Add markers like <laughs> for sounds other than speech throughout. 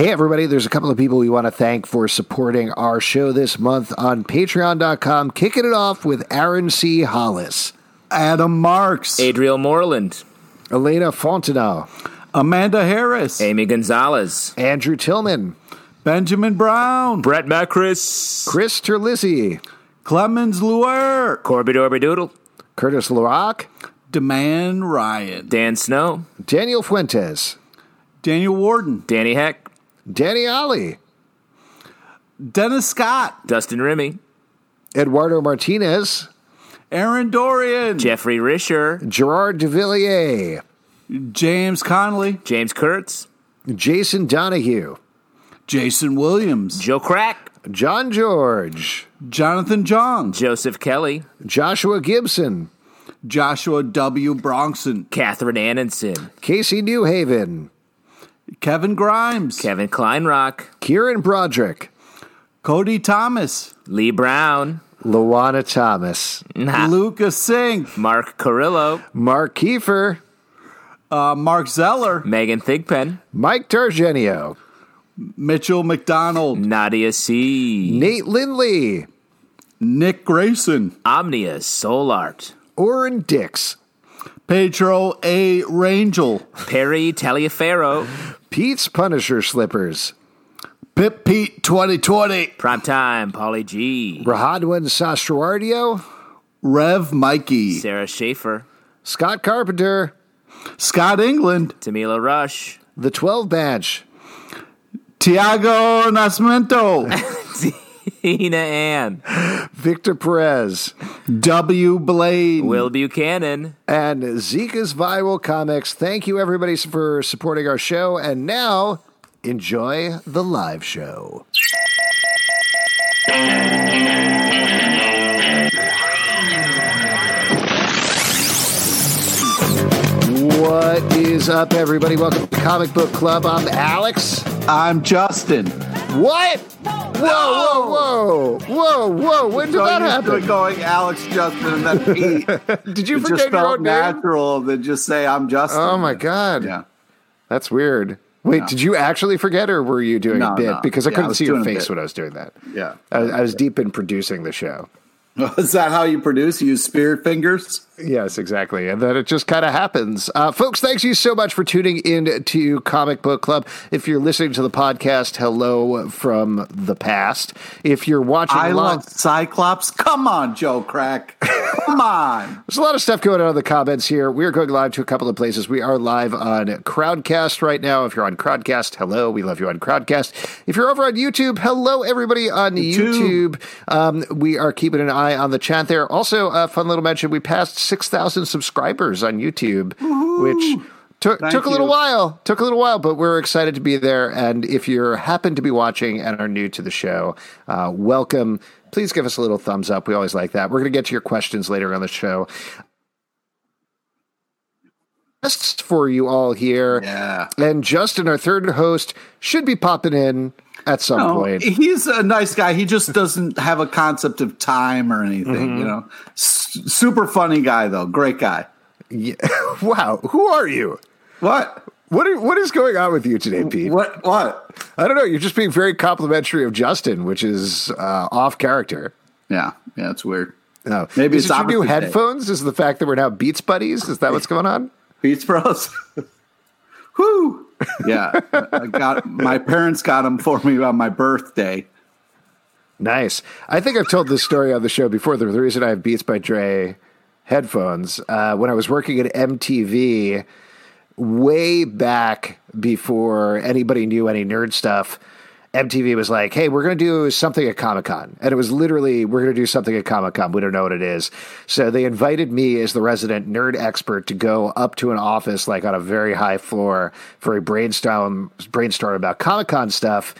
Hey, everybody, there's a couple of people we want to thank for supporting our show this month on patreon.com. Kicking it off with Aaron C. Hollis, Adam Marks, Adriel Moreland, Elena Fontenau, Amanda Harris, Amy Gonzalez, Andrew Tillman, Benjamin Brown, Brett Macris, Chris Terlizzi, Clemens Luer, Corby Dorby Curtis Larock, Demand Ryan, Dan Snow, Daniel Fuentes, Daniel Warden, Danny Heck, Danny Ali, Dennis Scott, Dustin Remy, Eduardo Martinez, Aaron Dorian, Jeffrey Risher, Gerard DeVilliers, James Connolly, James Kurtz, Jason Donahue, Jason Williams, Joe Crack, John George, Jonathan Johns, Joseph Kelly, Joshua Gibson, Joshua W. Bronson, Catherine Annenson, Casey Newhaven, Kevin Grimes, Kevin Kleinrock, Kieran Broderick, Cody Thomas, Lee Brown, Luana Thomas, Lucas Singh, Mark Carrillo, Mark Kiefer, uh, Mark Zeller, Megan Thigpen, Mike Targenio, Mitchell McDonald, Nadia C, Nate Lindley, Nick Grayson, Omnia Soul Art, Oren Dix, Pedro A. Rangel, Perry Taliaferro, Pete's Punisher Slippers, Pip Pete 2020, Primetime Polly G, Rahadwan Sastroardio, Rev Mikey, Sarah Schaefer, Scott Carpenter, Scott England, Tamila Rush, The 12 Badge. Tiago Nascimento, <laughs> Tina Ann, Victor Perez, W. Blade, Will Buchanan, and Zika's Viral Comics. Thank you, everybody, for supporting our show. And now, enjoy the live show. What is up, everybody? Welcome to Comic Book Club. I'm Alex. I'm Justin. What? Whoa, whoa, whoa, whoa, whoa! When did So that happen? going Alex Justin and then <laughs> Pete. Did you it just forget your felt own name? natural to just say I'm Justin. Oh my god! Yeah. That's weird. Wait, did you actually forget, or were you doing No, a bit? no. Because I Yeah, couldn't was see your face when I was doing that. Yeah. I, I was deep in producing the show. <laughs> Is that how you produce? You use spirit fingers? Yes, exactly. And then it just kind of happens. Uh, folks, thanks you so much for tuning in to Comic Book Club. If you're listening to the podcast, hello from the past. If you're watching I live, love Cyclops. Come on, Joe Crack. Come on. <laughs> There's a lot of stuff going on in the comments here. We are going live to a couple of places. We are live on Crowdcast right now. If you're on Crowdcast, hello. We love you on Crowdcast. If you're over on YouTube, hello, everybody on YouTube. Um, we are keeping an eye on the chat there. Also, a fun little mention we passed 6,000 subscribers on YouTube, which. Took, Thank took a little you. while. Took a little while, but we're excited to be there. And if you happen to be watching and are new to the show, uh, welcome. Please give us a little thumbs up. We always like that. We're going to get to your questions later on the show. Just for you all here. Yeah. And Justin, our third host, should be popping in at some No, point. he's a nice guy. He just doesn't have a concept of time or anything, Mm-hmm. you know. S- super funny guy though. Great guy. Yeah. <laughs> wow. Who are you? What? What, are, what is going on with you today, Pete? What what? I don't know. You're just being very complimentary of Justin, which is uh, off character. Yeah. Yeah, it's weird. No. Maybe is it's it your new opposite day. headphones? Is the fact that we're now Beats buddies? Is that what's going on? Beats Bros. <laughs> Whoo! Yeah, I got my parents got them for me on my birthday. Nice. I think I've told this story on the show before. The, the reason I have Beats by Dre headphones uh, when I was working at MTV way back before anybody knew any nerd stuff. MTV was like, "Hey, we're going to do something at Comic Con," and it was literally, "We're going to do something at Comic Con. We don't know what it is." So they invited me as the resident nerd expert to go up to an office, like on a very high floor, for a brainstorm brainstorm about Comic Con stuff.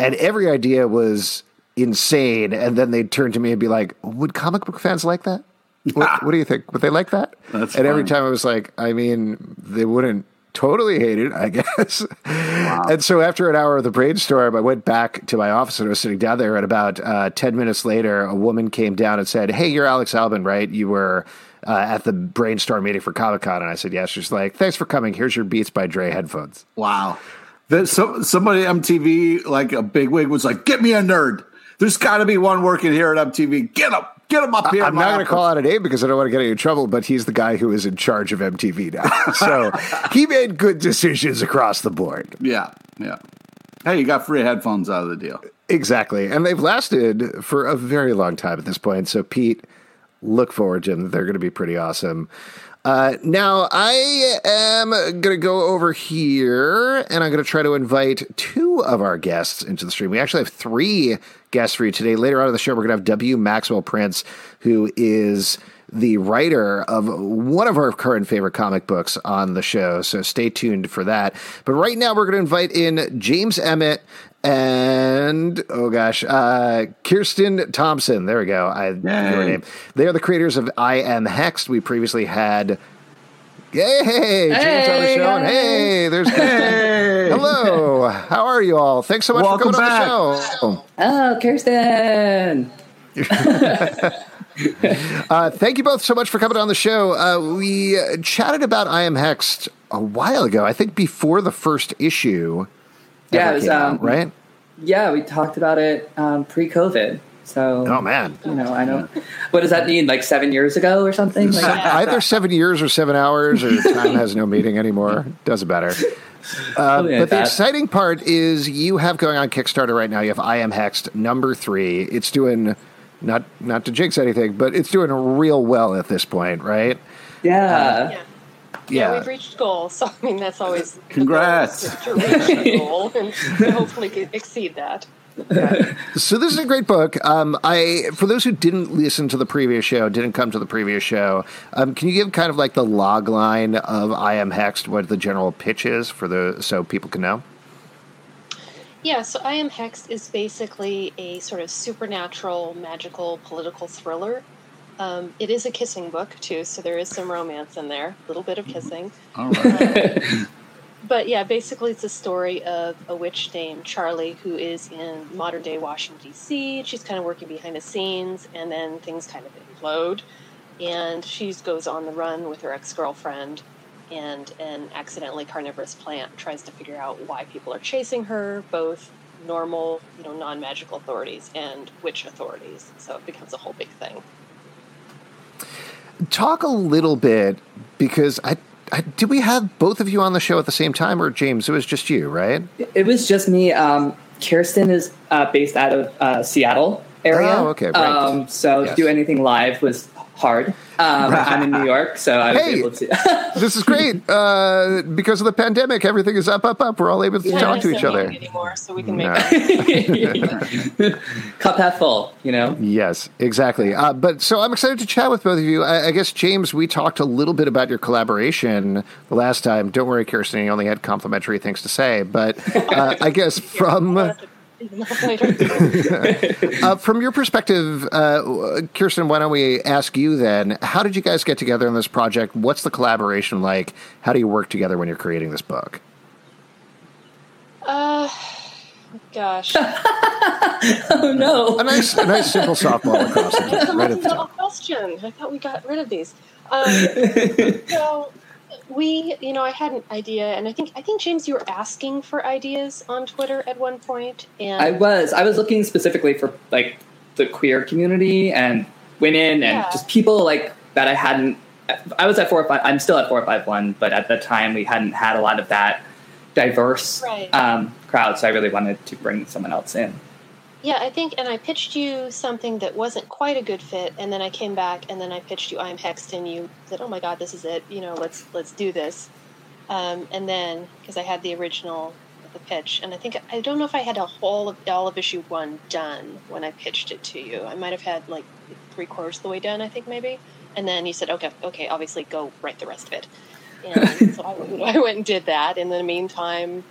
And every idea was insane. And then they'd turn to me and be like, "Would comic book fans like that? What, <laughs> what do you think? Would they like that?" That's and every time I was like, "I mean, they wouldn't." Totally hate it, I guess. And so after an hour of the brainstorm, I went back to my office and I was sitting down there. And about uh, 10 minutes later, a woman came down and said, Hey, you're Alex Zalben, right? You were uh, at the brainstorm meeting for Comic Con. And I said, Yes. She's like, Thanks for coming. Here's your Beats by Dre headphones. Wow. That so, somebody at MTV, like a bigwig, was like, "Get me a nerd. There's got to be one working here at MTV. Get him, get him up here." I'm not going to call out a name because I don't want to get any trouble, but he's the guy who is in charge of MTV now. <laughs> So he made good decisions across the board. Yeah, yeah. Hey, you got free headphones out of the deal. Exactly. And they've lasted for a very long time at this point. So, Pete, look forward to them. They're going to be pretty awesome. Uh, now, I am going to go over here and I'm going to try to invite two of our guests into the stream. We actually have three guests for you today. Later on in the show, we're going to have W. Maxwell Prince, who is the writer of one of our current favorite comic books on the show. So stay tuned for that. But right now, we're going to invite in James Emmett and oh gosh, uh, Kirsten Thompson. There we go. I knew her name. They are the creators of I Am Hexed. We previously had. Hey, hey, James on the show. And hey, there's Kirsten. Hello. How are you all? Thanks so much Welcome for coming back. on the show. Oh, Kirsten. <laughs> Uh, thank you both so much for coming on the show. Uh, we uh, chatted about I Am Hexed a while ago. I think before the first issue. Yeah, it was, came out, um, right. Yeah, we talked about it um, pre-COVID. So, Oh man. you know, I know. What does that mean? Like seven years ago or something? Like, <laughs> Either seven years or seven hours, or time has no meaning anymore. Doesn't matter. <laughs> Uh, like but the exciting part is you have going on Kickstarter right now. You have I Am Hexed number three. It's doing not not to jinx anything, but it's doing real well at this point, right? yeah. Yeah. Yeah. Yeah, we've reached goal. <laughs> So I mean, that's always the goal, Congrats. is to reach the goal and <laughs> hopefully exceed that. <laughs> So this is a great book. Um, I for those who didn't listen to the previous show, didn't come to the previous show, um, can you give kind of like the log line of I Am Hexed, what the general pitch is for the so people can know? Yeah, so I Am Hexed is basically a sort of supernatural, magical, political thriller. Um, it is a kissing book too, so there is some romance in there, a little bit of kissing. All right. But yeah, basically, it's a story of a witch named Charlie who is in modern day Washington, D.C. She's kind of working behind the scenes, and then things kind of implode. And she goes on the run with her ex girlfriend, and an accidentally carnivorous plant tries to figure out why people are chasing her, both normal, you know, non magical authorities and witch authorities. So it becomes a whole big thing. Talk a little bit because I, I did we have both of you on the show at the same time, or James? It was just you, right? It was just me. Um, Kirsten is uh, based out of uh, Seattle area. Oh, okay, right. Um, so Yes. do anything live was hard. Um, <laughs> I'm in New York, so I was Hey. able to. <laughs> This is great uh, because of the pandemic. Everything is up, up, up. We're all able to We're talk to each other. anymore, so we can make No. <laughs> Cup half full, you know? Yes, exactly. Uh, but so I'm excited to chat with both of you. I, I guess James, we talked a little bit about your collaboration the last time. Don't worry, Kirsten, you only had complimentary things to say. But uh, I guess from later. <laughs> uh, from your perspective, uh, Kirsten, why don't we ask you then? How did you guys get together on this project? What's the collaboration like? How do you work together when you're creating this book? Uh, gosh. <laughs> Oh no! A nice, a nice simple softball across the <laughs> right at the That's a top. question. I thought we got rid of these. Um, so we, you know, I had an idea, and I think I think James, you were asking for ideas on Twitter at one point, and I was. I was looking specifically for like the queer community and women and Yeah. just people like that I hadn't. I was at four or five. I'm still at four five one, but at the time we hadn't had a lot of that diverse Right. um, crowd. So I really wanted to bring someone else in. Yeah, I think, and I pitched you something that wasn't quite a good fit, and then I came back, and then I pitched you I'm Hexed, and you said, "Oh my God, this is it! You know, let's let's do this." Um, and then because I had the original, the pitch, and I think I don't know if I had a whole of all of issue one done when I pitched it to you. I might have had like three quarters of the way done, I think maybe. And then you said, "Okay, okay, obviously go write the rest of it." And <laughs> so I, I went and did that. In the meantime,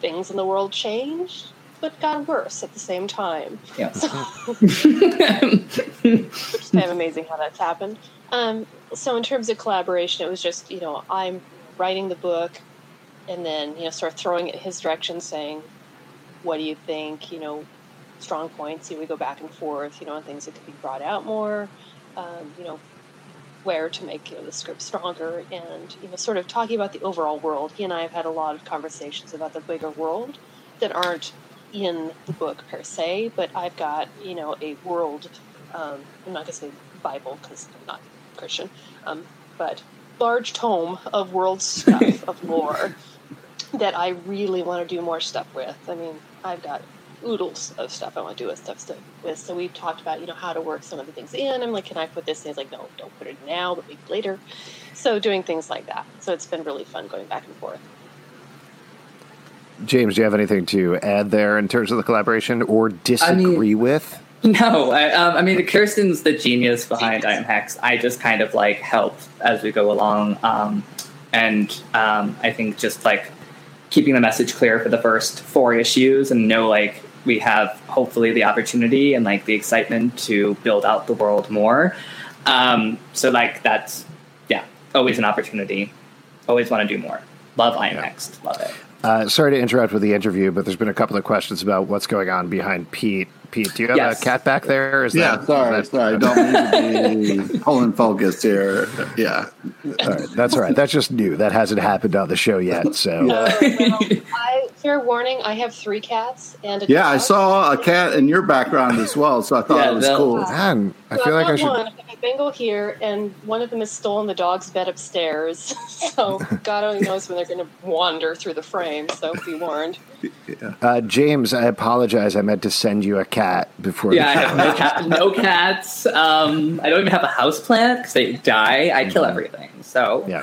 things in the world changed, but got worse at the same time. Yeah. So, <laughs> which is kind of amazing how that's happened. Um, so in terms of collaboration, it was just you know I'm writing the book, and then you know sort of throwing it his direction, saying, "What do you think?" You know, strong points. You know, we go back and forth. You know, on things that could be brought out more. Um, you know, where to make you know, the script stronger and you know sort of talking about the overall world. He and I have had a lot of conversations about the bigger world that aren't in the book per se, but I've got you know a world. Um, I'm not going to say Bible because I'm not Christian, um, but large tome of world stuff of <laughs> lore that I really want to do more stuff with. I mean, I've got oodles of stuff I want to do with stuff st- with. So we've talked about you know how to work some of the things in. I'm like, can I put this in? He's like, no, don't put it now, but maybe later. So doing things like that. So it's been really fun going back and forth. James, do you have anything to add there in terms of the collaboration or disagree with? No, I, um, I mean, Kirsten's the genius behind I Am Hex. I just kind of like help as we go along. Um, and um, I think just like keeping the message clear for the first four issues and know like we have hopefully the opportunity and like the excitement to build out the world more. Um, so like that's, yeah, always an opportunity. Always want to do more. Love I Am Hex. Love it. Uh, sorry to interrupt with the interview, but there's been a couple of questions about what's going on behind Pete. Pete, do you have Yes. a cat back there? Is Yeah, that, sorry, is that- sorry. Don't mean to be <laughs> pulling focus here. Yeah. All right, that's all right. That's just new. That hasn't happened on the show yet. So Oh, well, <laughs> I, fair warning, I have three cats and a Yeah, I saw a cat in your background as well, so I thought Yeah, it was the- cool. man, I So feel I've like I should. one. I've got a Bengal here, and one of them has stolen the dog's bed upstairs. <laughs> so God only knows when they're going to wander through the frame. So be warned. Uh, James, I apologize. I meant to send you a cat before. Yeah, I have no, cat, no cats. Um, I don't even have a house plant because they die. I kill everything. So Yeah,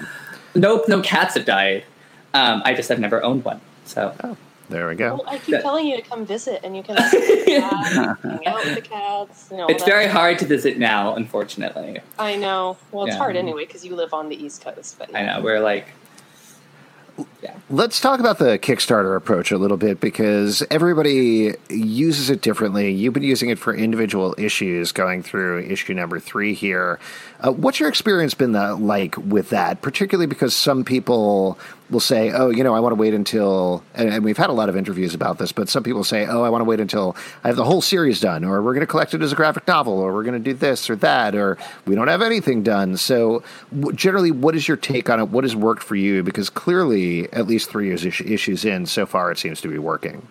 nope, no cats have died. Um, I just have never owned one. So there we go. Well, I keep Yeah. telling you to come visit, and you can like, <laughs> cat, hang out with the cats. You know, it's that- very hard to visit now, unfortunately. I know. Well, it's Yeah. hard anyway because you live on the East Coast. But I know we're like, Let's talk about the Kickstarter approach a little bit because everybody uses it differently. You've been using it for individual issues going through issue number three here. Uh, what's your experience been the, like with that, particularly because some people will say, oh, you know, I want to wait until, and, and we've had a lot of interviews about this, but some people say, oh, I want to wait until I have the whole series done, or we're going to collect it as a graphic novel, or we're going to do this or that, or we don't have anything done. So, w- generally, what is your take on it? What has worked for you? Because clearly, at least three years is- issues in, so far it seems to be working.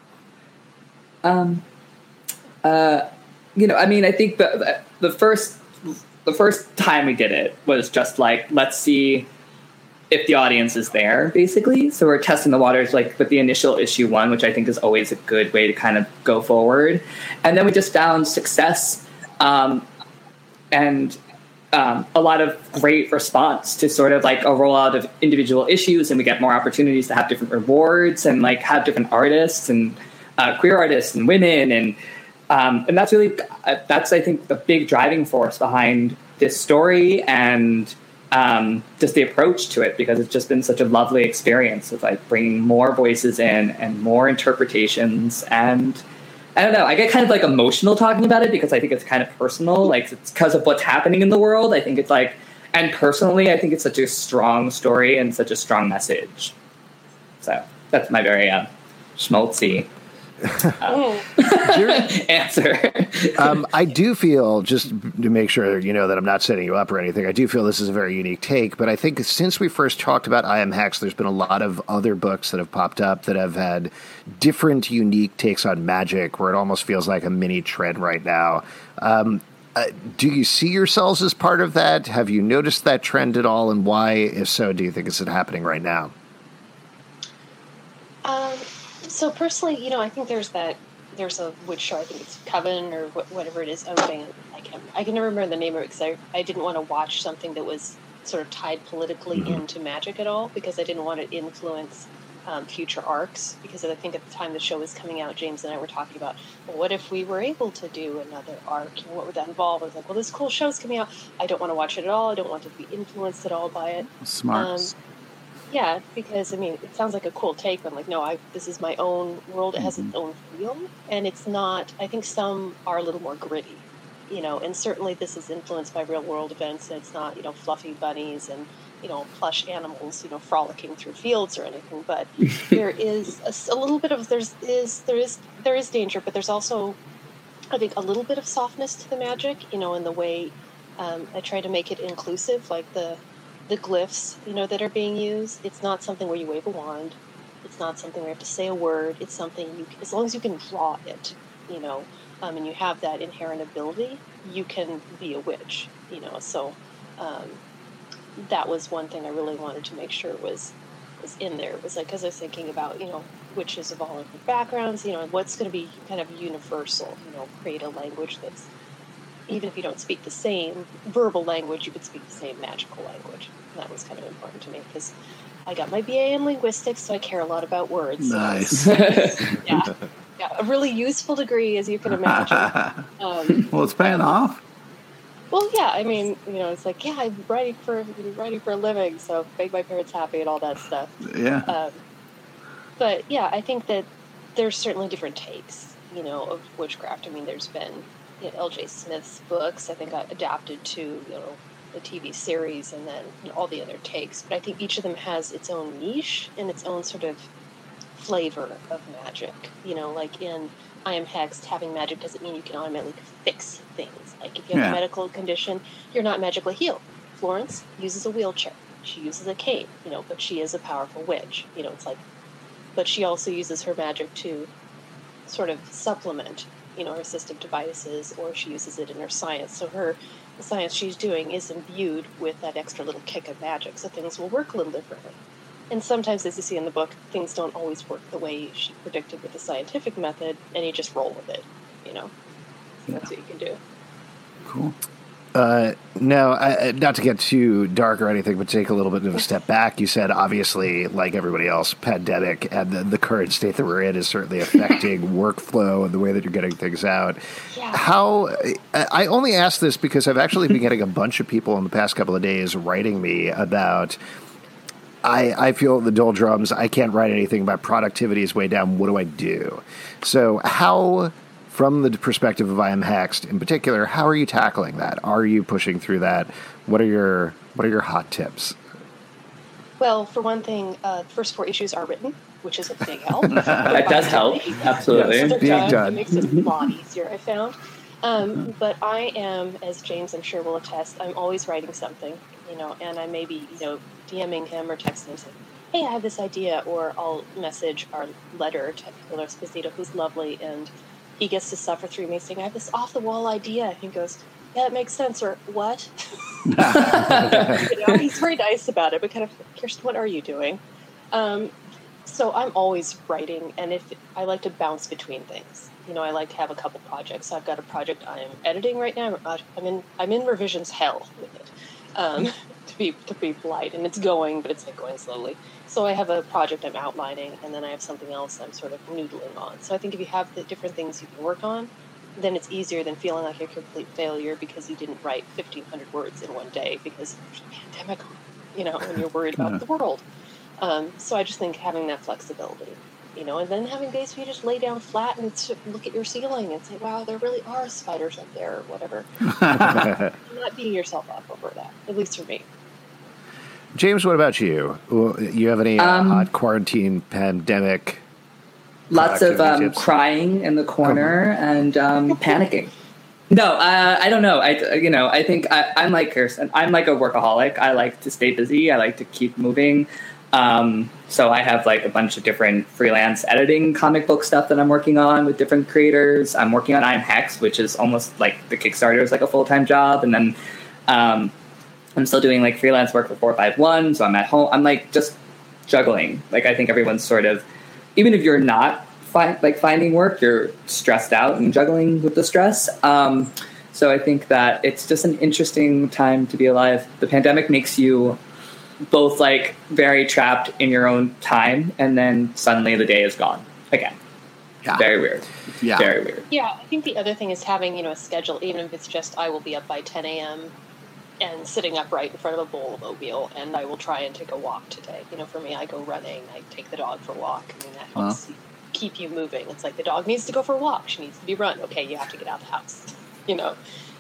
you know, I mean, I think the the first the first time we did it was just like let's see if the audience is there, basically. So we're testing the waters, like with the initial issue one, which I think is always a good way to kind of go forward. And then we just found success um, and um, a lot of great response to sort of like a rollout of individual issues, and we get more opportunities to have different rewards and like have different artists and uh, queer artists and women and um, and that's really uh, that's I think the big driving force behind this story and um, just the approach to it because it's just been such a lovely experience of like bringing more voices in and more interpretations and I don't know I get kind of like emotional talking about it because I think it's kind of personal like it's because of what's happening in the world I think it's like and personally I think it's such a strong story and such a strong message. So that's my very uh, schmaltzy <laughs> answer. um, I do feel, just to make sure you know that I'm not setting you up or anything, I do feel this is a very unique take. But I think since we first talked about I Am Hex, there's been a lot of other books that have popped up that have had different, unique takes on magic, where it almost feels like a mini trend right now. Um, uh, do you see yourselves as part of that? Have you noticed that trend at all? And why, if so, do you think it's happening right now? Um, so personally, you know, I think there's that. There's a witch show. I think it's Coven or wh- whatever it is. Oh dang! I can I can never remember the name of it because I I didn't want to watch something that was sort of tied politically into magic at all because I didn't want to influence um, future arcs. Because I think at the time the show was coming out, James and I were talking about, well, what if we were able to do another arc? Know, what would that involve? I was like, well, this cool show's coming out. I don't want to watch it at all. I don't want to be influenced at all by it. Smart. Um, yeah, because I mean, it sounds like a cool take. But I'm like, no, I this is my own world. It has its own feel, and it's not. I think some are a little more gritty, you know, and certainly this is influenced by real world events. And it's not, you know, fluffy bunnies and you know plush animals, you know, frolicking through fields or anything. But <laughs> there is a little bit of there's is there is there is danger, but there's also, I think, a little bit of softness to the magic, you know, in the way Um, I try to make it inclusive, like the the glyphs, you know, that are being used. It's not something where you wave a wand. It's not something where you have to say a word. It's something you, as long as you can draw it, you know, um, and you have that inherent ability, you can be a witch, you know. So um, that was one thing I really wanted to make sure was was in there. It was like because I was thinking about you know witches of all different backgrounds, you know, what's going to be kind of universal, you know, create a language that's even if you don't speak the same verbal language, you could speak the same magical language. And that was kind of important to me because I got my BA in linguistics, so I care a lot about words. Nice. <laughs> yeah, yeah, a really useful degree, as you can imagine. <laughs> Um, well, it's paying off. well, yeah, I mean, you know, it's like, yeah, I'm writing for I'm writing for a living, so make my parents happy and all that stuff. Yeah. Um, but yeah, I think that there's certainly different takes, you know, of witchcraft. I mean, there's been you know, L.J. Smith's books. I think got adapted to you know the TV series, and then all the other takes. But I think each of them has its own niche and its own sort of flavor of magic. You know, like in I Am Hexed, having magic doesn't mean you can automatically fix things. Like if you have Yeah. a medical condition, you're not magically healed. Florence uses a wheelchair. She uses a cane, you know, but she is a powerful witch. You know, it's like, but she also uses her magic to sort of supplement, you know, her assistive devices, or she uses it in her science. So her science she's doing is imbued with that extra little kick of magic, so things will work a little differently. And sometimes, as you see in the book, things don't always work the way she predicted with the scientific method, and you just roll with it, you know. So that's what you can do. Cool. Uh, no, I, not to get too dark or anything, but take a little bit of a step back. You said obviously, like everybody else, pandemic and the, the current state that we're in is certainly <laughs> affecting workflow and the way that you're getting things out. Yeah. How I I only ask this because I've actually been getting a bunch of people in the past couple of days writing me about. I, I feel the doldrums. I can't write anything about productivity is way down. What do I do? So, how, from the perspective of I am hexed in particular, how are you tackling that? Are you pushing through that? What are your What are your hot tips? Well, for one thing, uh, the first four issues are written, which is a big help. <laughs> That does help. Absolutely. So Being done. done. It makes it a lot easier, I found. Um, but I am, as James I'm sure will attest, I'm always writing something, you know, and I may be, you know, DMing him or texting him saying, hey, I have this idea, or I'll message our letter to Taylor Esposito, who's lovely, and he gets to suffer through me saying, I have this off the wall idea. He goes, yeah, it makes sense, or what? <laughs> you know, he's very nice about it, but kind of, Kirsten, what are you doing? Um, so I'm always writing, and if I like to bounce between things, you know, I like to have a couple projects. I've got a project I'm editing right now. I'm- in I'm in revisions hell with it, um, <laughs> to be to be polite, and it's going, but it's like going slowly. So I have a project I'm outlining, and then I have something else I'm sort of noodling on. So I think if you have the different things you can work on, then it's easier than feeling like a complete failure because you didn't write 1,500 words in one day because there's a pandemic, you know, and you're worried about Yeah. the world. Um, so I just think having that flexibility, you know, and then having days where you just lay down flat and look at your ceiling and say, "Wow, there really are spiders up there," or whatever. <laughs> Not beating yourself up over that, at least for me. James, what about you? You have any uh, Um, hot quarantine pandemic? Lots of um, crying in the corner and um, panicking. No, uh, I don't know. I you know I think I, I'm like Kirsten. I'm like a workaholic. I like to stay busy. I like to keep moving. Um, so I have like a bunch of different freelance editing comic book stuff that I'm working on with different creators. I'm working on I'm Hex, which is almost like the Kickstarter is like a full time job, and then um, I'm still doing like freelance work for four five one. So I'm at home. I'm like just juggling. Like I think everyone's sort of even if you're not fi- like finding work, you're stressed out and juggling with the stress. Um, so I think that it's just an interesting time to be alive. The pandemic makes you both like very trapped in your own time, and then suddenly the day is gone again. Yeah. Very weird. Yeah. Very weird. Yeah, I think the other thing is having you know a schedule, even if it's just I will be up by 10 a.m. and sitting upright in front of a bowl of oatmeal, and I will try and take a walk today. You know, for me, I go running, I take the dog for a walk. I mean, that helps you keep you moving. It's like the dog needs to go for a walk; she needs to be run. Okay, you have to get out of the house. You know,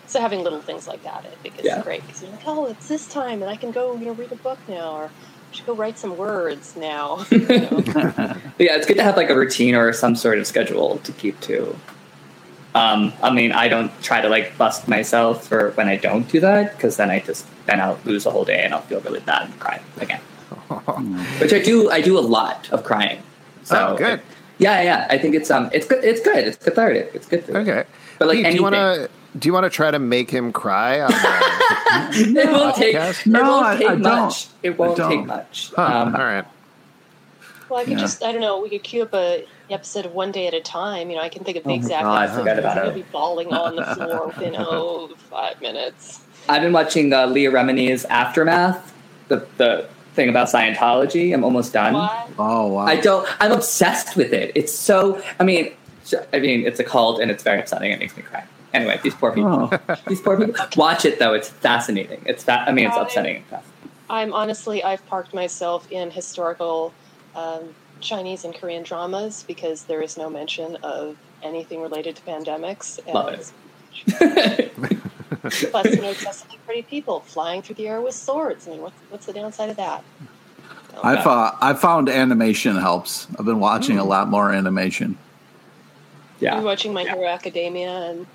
so having little things like that, I think, is Yeah. great because you're like, oh, it's this time, and I can go, you know, read a book now, or I should go write some words now. <laughs> You know? <laughs> Yeah, it's good to have like a routine or some sort of schedule to keep to. Um, I mean, I don't try to like bust myself for when I don't do that because then I just then I'll lose a whole day and I'll feel really bad and cry again. <laughs> Which I do. I do a lot of crying. So Oh, good. Yeah, yeah. I think it's um, it's good. It's good. It's cathartic. It's good. For Okay. But, like, Pete, do you want to do you want to try to make him cry? On the, <laughs> it won't <laughs> take. podcast? It No, won't I- take I don't. much. It won't don't. take much. Huh, Um, all right. Well, I could Yeah. just, I don't know, we could queue up a episode of One Day at a Time. You know, I can think of the Oh exact God, I episode. forgot about I'll it. be bawling on the floor <laughs> within, oh, five minutes. I've been watching uh, Leah Remini's Aftermath, the the thing about Scientology. I'm almost done. Why? Oh wow! I don't. I'm obsessed with it. It's so. I mean, I mean, it's a cult and it's very upsetting. It makes me cry. Anyway, these poor people. Oh. These poor people. Watch it though. It's fascinating. It's fa- I mean, it's Got it. upsetting and fascinating. I'm honestly, I've parked myself in historical um, Chinese and Korean dramas because there is no mention of anything related to pandemics. And Love it. <laughs> Plus, you know, excessively pretty people flying through the air with swords. I mean, what's, what's the downside of that? So, I found I found animation helps. I've been watching a lot more animation. I'm yeah. watching My Hero Academia, and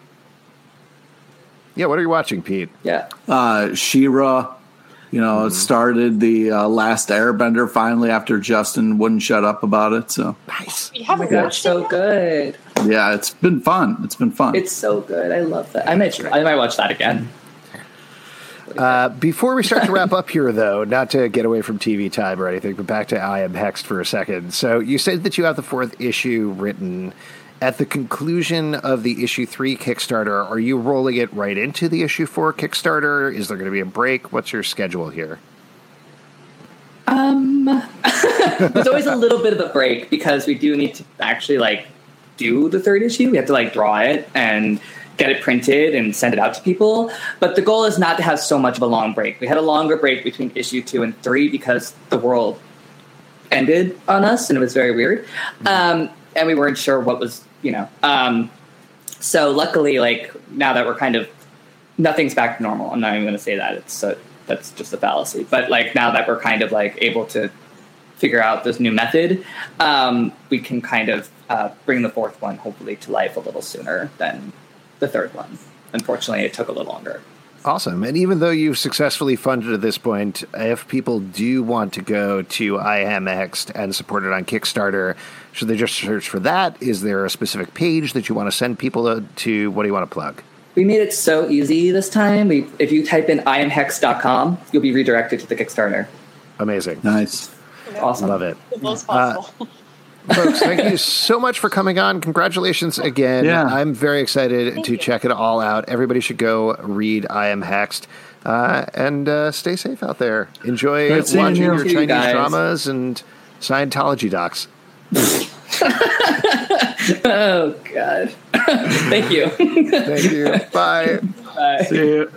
Yeah, what are you watching, Pete? Yeah. Uh, She-Ra, you know, it started the uh, last Airbender finally after Justin wouldn't shut up about it. So Nice. you Oh haven't god, it's watched so it. good. yeah, it's been fun. It's been fun. It's so good. I love that. I might. I might watch that again. Uh, before we start to wrap <laughs> up here, though, not to get away from TV time or anything, but back to I Am Hexed for a second. So you said that you have the fourth issue written. At the conclusion of the issue three Kickstarter, are you rolling it right into the issue four Kickstarter? Is there going to be a break? What's your schedule here? Um, <laughs> there's always a little bit of a break because we do need to actually like do the third issue. We have to like draw it and get it printed and send it out to people. But the goal is not to have so much of a long break. We had a longer break between issue two and three because the world ended on us and it was very weird. Um, and we weren't sure what was, you know. Um, so luckily, like now that we're kind of nothing's back to normal. I'm not even going to say that. It's so that's just a fallacy. But like now that we're kind of like able to figure out this new method, um, we can kind of uh, bring the fourth one hopefully to life a little sooner than the third one. Unfortunately, it took a little longer. Awesome. And even though you've successfully funded at this point, if people do want to go to I Am Hexed and support it on Kickstarter, should they just search for that? Is there a specific page that you want to send people to? to what do you want to plug? We made it so easy this time. We, if you type in imhex.com, you'll be redirected to the Kickstarter. Amazing. nice. Awesome. Love it. The most Uh, possible. Folks, thank you <laughs> so much for coming on. Congratulations again. Yeah. I'm very excited Thank to you. check it all out. Everybody should go read I Am Hexed. Uh, and uh, stay safe out there. Enjoy Great watching you. your See you Chinese dramas and Scientology docs. <laughs> Oh, God. <laughs> Thank you. Thank you. Bye. Bye. See you.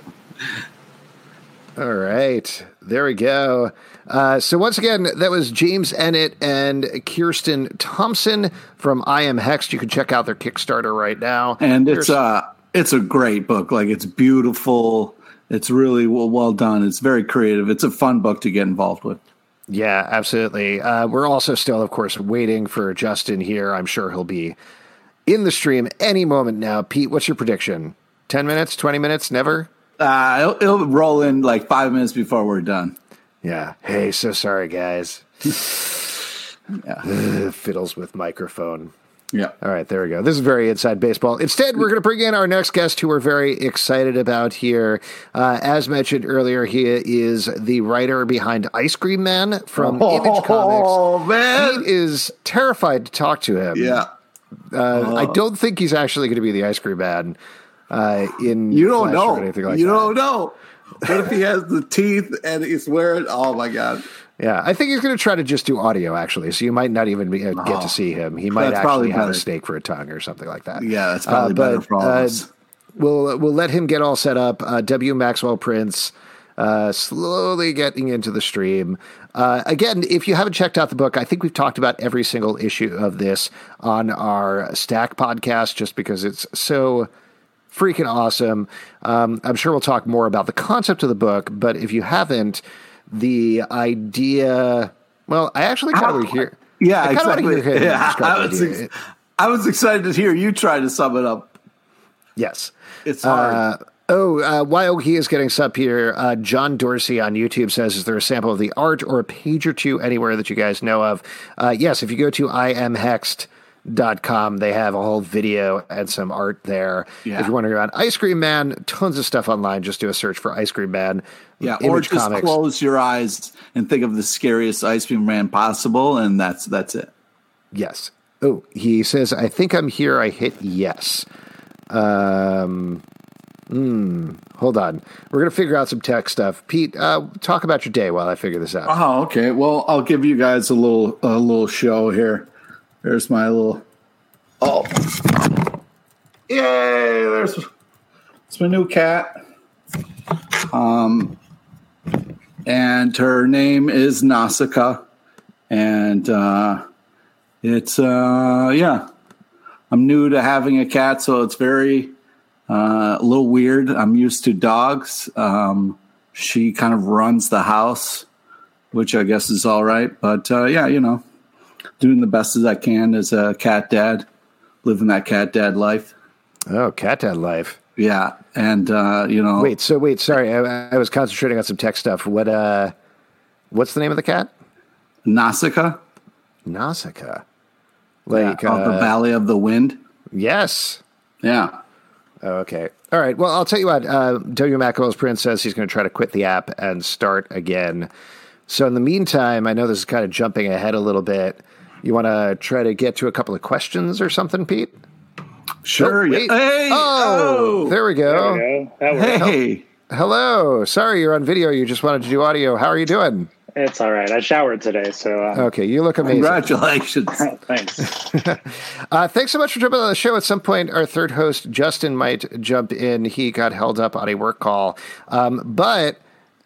All right. There we go. Uh, so once again, that was James Emmett and Kirsten Thompson from I Am Hexed. You can check out their Kickstarter right now. And it's Here's- uh it's a great book. Like it's beautiful. It's really well, well done. It's very creative. It's a fun book to get involved with. Yeah, absolutely. Uh, we're also still, of course, waiting for Justin here. I'm sure he'll be in the stream any moment now. Pete, what's your prediction? 10 minutes, 20 minutes, never? Uh, it'll, it'll roll in like five minutes before we're done. Yeah. Hey, so sorry, guys. <laughs> Yeah. Ugh, <sighs> fiddles with microphone. Yeah. All right, there we go. This is very inside baseball. Instead, we're going to bring in our next guest who we're very excited about here. Uh, as mentioned earlier, he is the writer behind Ice Cream Man from Image Comics. Oh man. He is terrified to talk to him. Yeah. Uh, I don't think he's actually going to be the Ice Cream Man uh, in You don't know. or anything like you that. don't know. What if he has the teeth and he's wearing? Oh my god. Yeah, I think he's going to try to just do audio actually, so you might not even be, uh, get Oh. to see him. He might actually have a better. snake for a tongue or something like that. Yeah, that's probably Uh, better but, for all uh, of us. We'll we'll let him get all set up. Uh, W. Maxwell Prince. Uh, slowly getting into the stream. Uh, again, if you haven't checked out the book, I think we've talked about every single issue of this on our Stack podcast just because it's so freaking awesome. Um, I'm sure we'll talk more about the concept of the book, but if you haven't, the idea. Well, I actually kind of to hear. Yeah, I exactly. hear Yeah, I was, ex- I was excited to hear you try to sum it up. Yes. It's hard. Uh, oh, uh, while he is getting sub here, uh, John Dorsey on YouTube says, "Is there a sample of the art or a page or two anywhere that you guys know of?" Uh, yes, if you go to imhexed.com, they have a whole video and some art there. Yeah. If you're wondering about Ice Cream Man, tons of stuff online. Just do a search for Ice Cream Man. yeah, Image or just Comics. close your eyes and think of the scariest ice cream man possible, and that's that's it. Yes. Oh, he says, I think I'm here. I hit yes. Um, hmm, hold on. We're going to figure out some tech stuff. Pete, uh, talk about your day while I figure this out. Oh, okay. Well, I'll give you guys a little a little show here. There's my little. Oh, yay! There's it's my new cat. Um, and her name is Nausicaa, and uh, it's uh, yeah. I'm new to having a cat, so it's very uh, a little weird. I'm used to dogs. Um, she kind of runs the house, which I guess is all right. But uh, yeah, you know, doing the best as I can as a cat dad, living that cat dad life. Oh, cat dad life. Yeah, and uh, you know, Wait, so wait, sorry. I, I was concentrating on some tech stuff. What, uh, what's the name of the cat? Nausicaa, Nausicaa. Like, the uh, Valley of the Wind. yes. Yeah, Oh, okay. All right. Well, I'll tell you what. Uh, W. Maxwell's Prince says he's going to try to quit the app and start again. So, in the meantime, I know this is kind of jumping ahead a little bit. You want to try to get to a couple of questions or something, Pete? sure. Oh, yeah. wait. Hey, Oh, there we go. There we go. That hey. Hello. Sorry, you're on video. You just wanted to do audio. How are you doing? It's all right. I showered today, so uh, Okay, you look amazing. Congratulations. <laughs> <laughs> thanks. Uh, thanks so much for jumping on the show. At some point, our third host, Justin, might jump in. He got held up on a work call. Um, but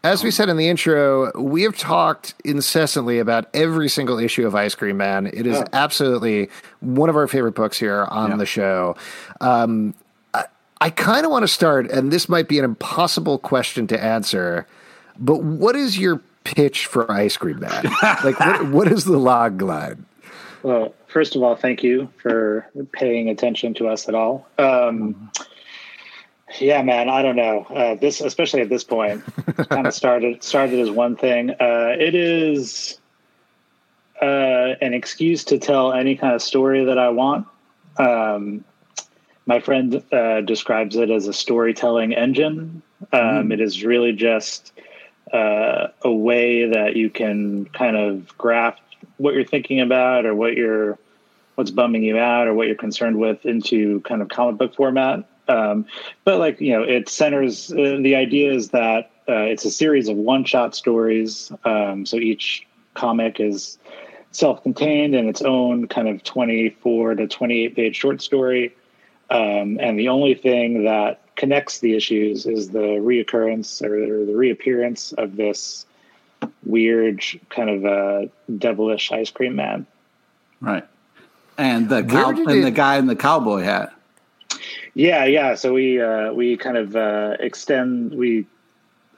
as we said in the intro, we have talked incessantly about every single issue of Ice Cream Man. It is absolutely one of our favorite books here on Yeah. the show. Um, I, I kind of want to start, and this might be an impossible question to answer, but what is your pitch for Ice Cream Man? <laughs> like, what, what is the log line? Well, first of all, thank you for paying attention to us at all. Um, yeah, man, I don't know. Uh, this, especially at this point, kind of <laughs> started started as one thing. Uh, it is uh, an excuse to tell any kind of story that I want. Um, my friend uh, describes it as a storytelling engine. Um, It is really just uh, a way that you can kind of graft what you're thinking about or what you're what's bumming you out or what you're concerned with into kind of comic book format. Um, but like you know, it centers. Uh, the idea is that uh, it's a series of one-shot stories. Um, so each comic is self-contained in its own kind of 24 to 28 page short story. Um, and the only thing that connects the issues is the reoccurrence or, the reappearance of this weird kind of uh, devilish ice cream man. right. And the cow- and it- the guy in the cowboy hat. Yeah, yeah. So we uh, we kind of uh, extend we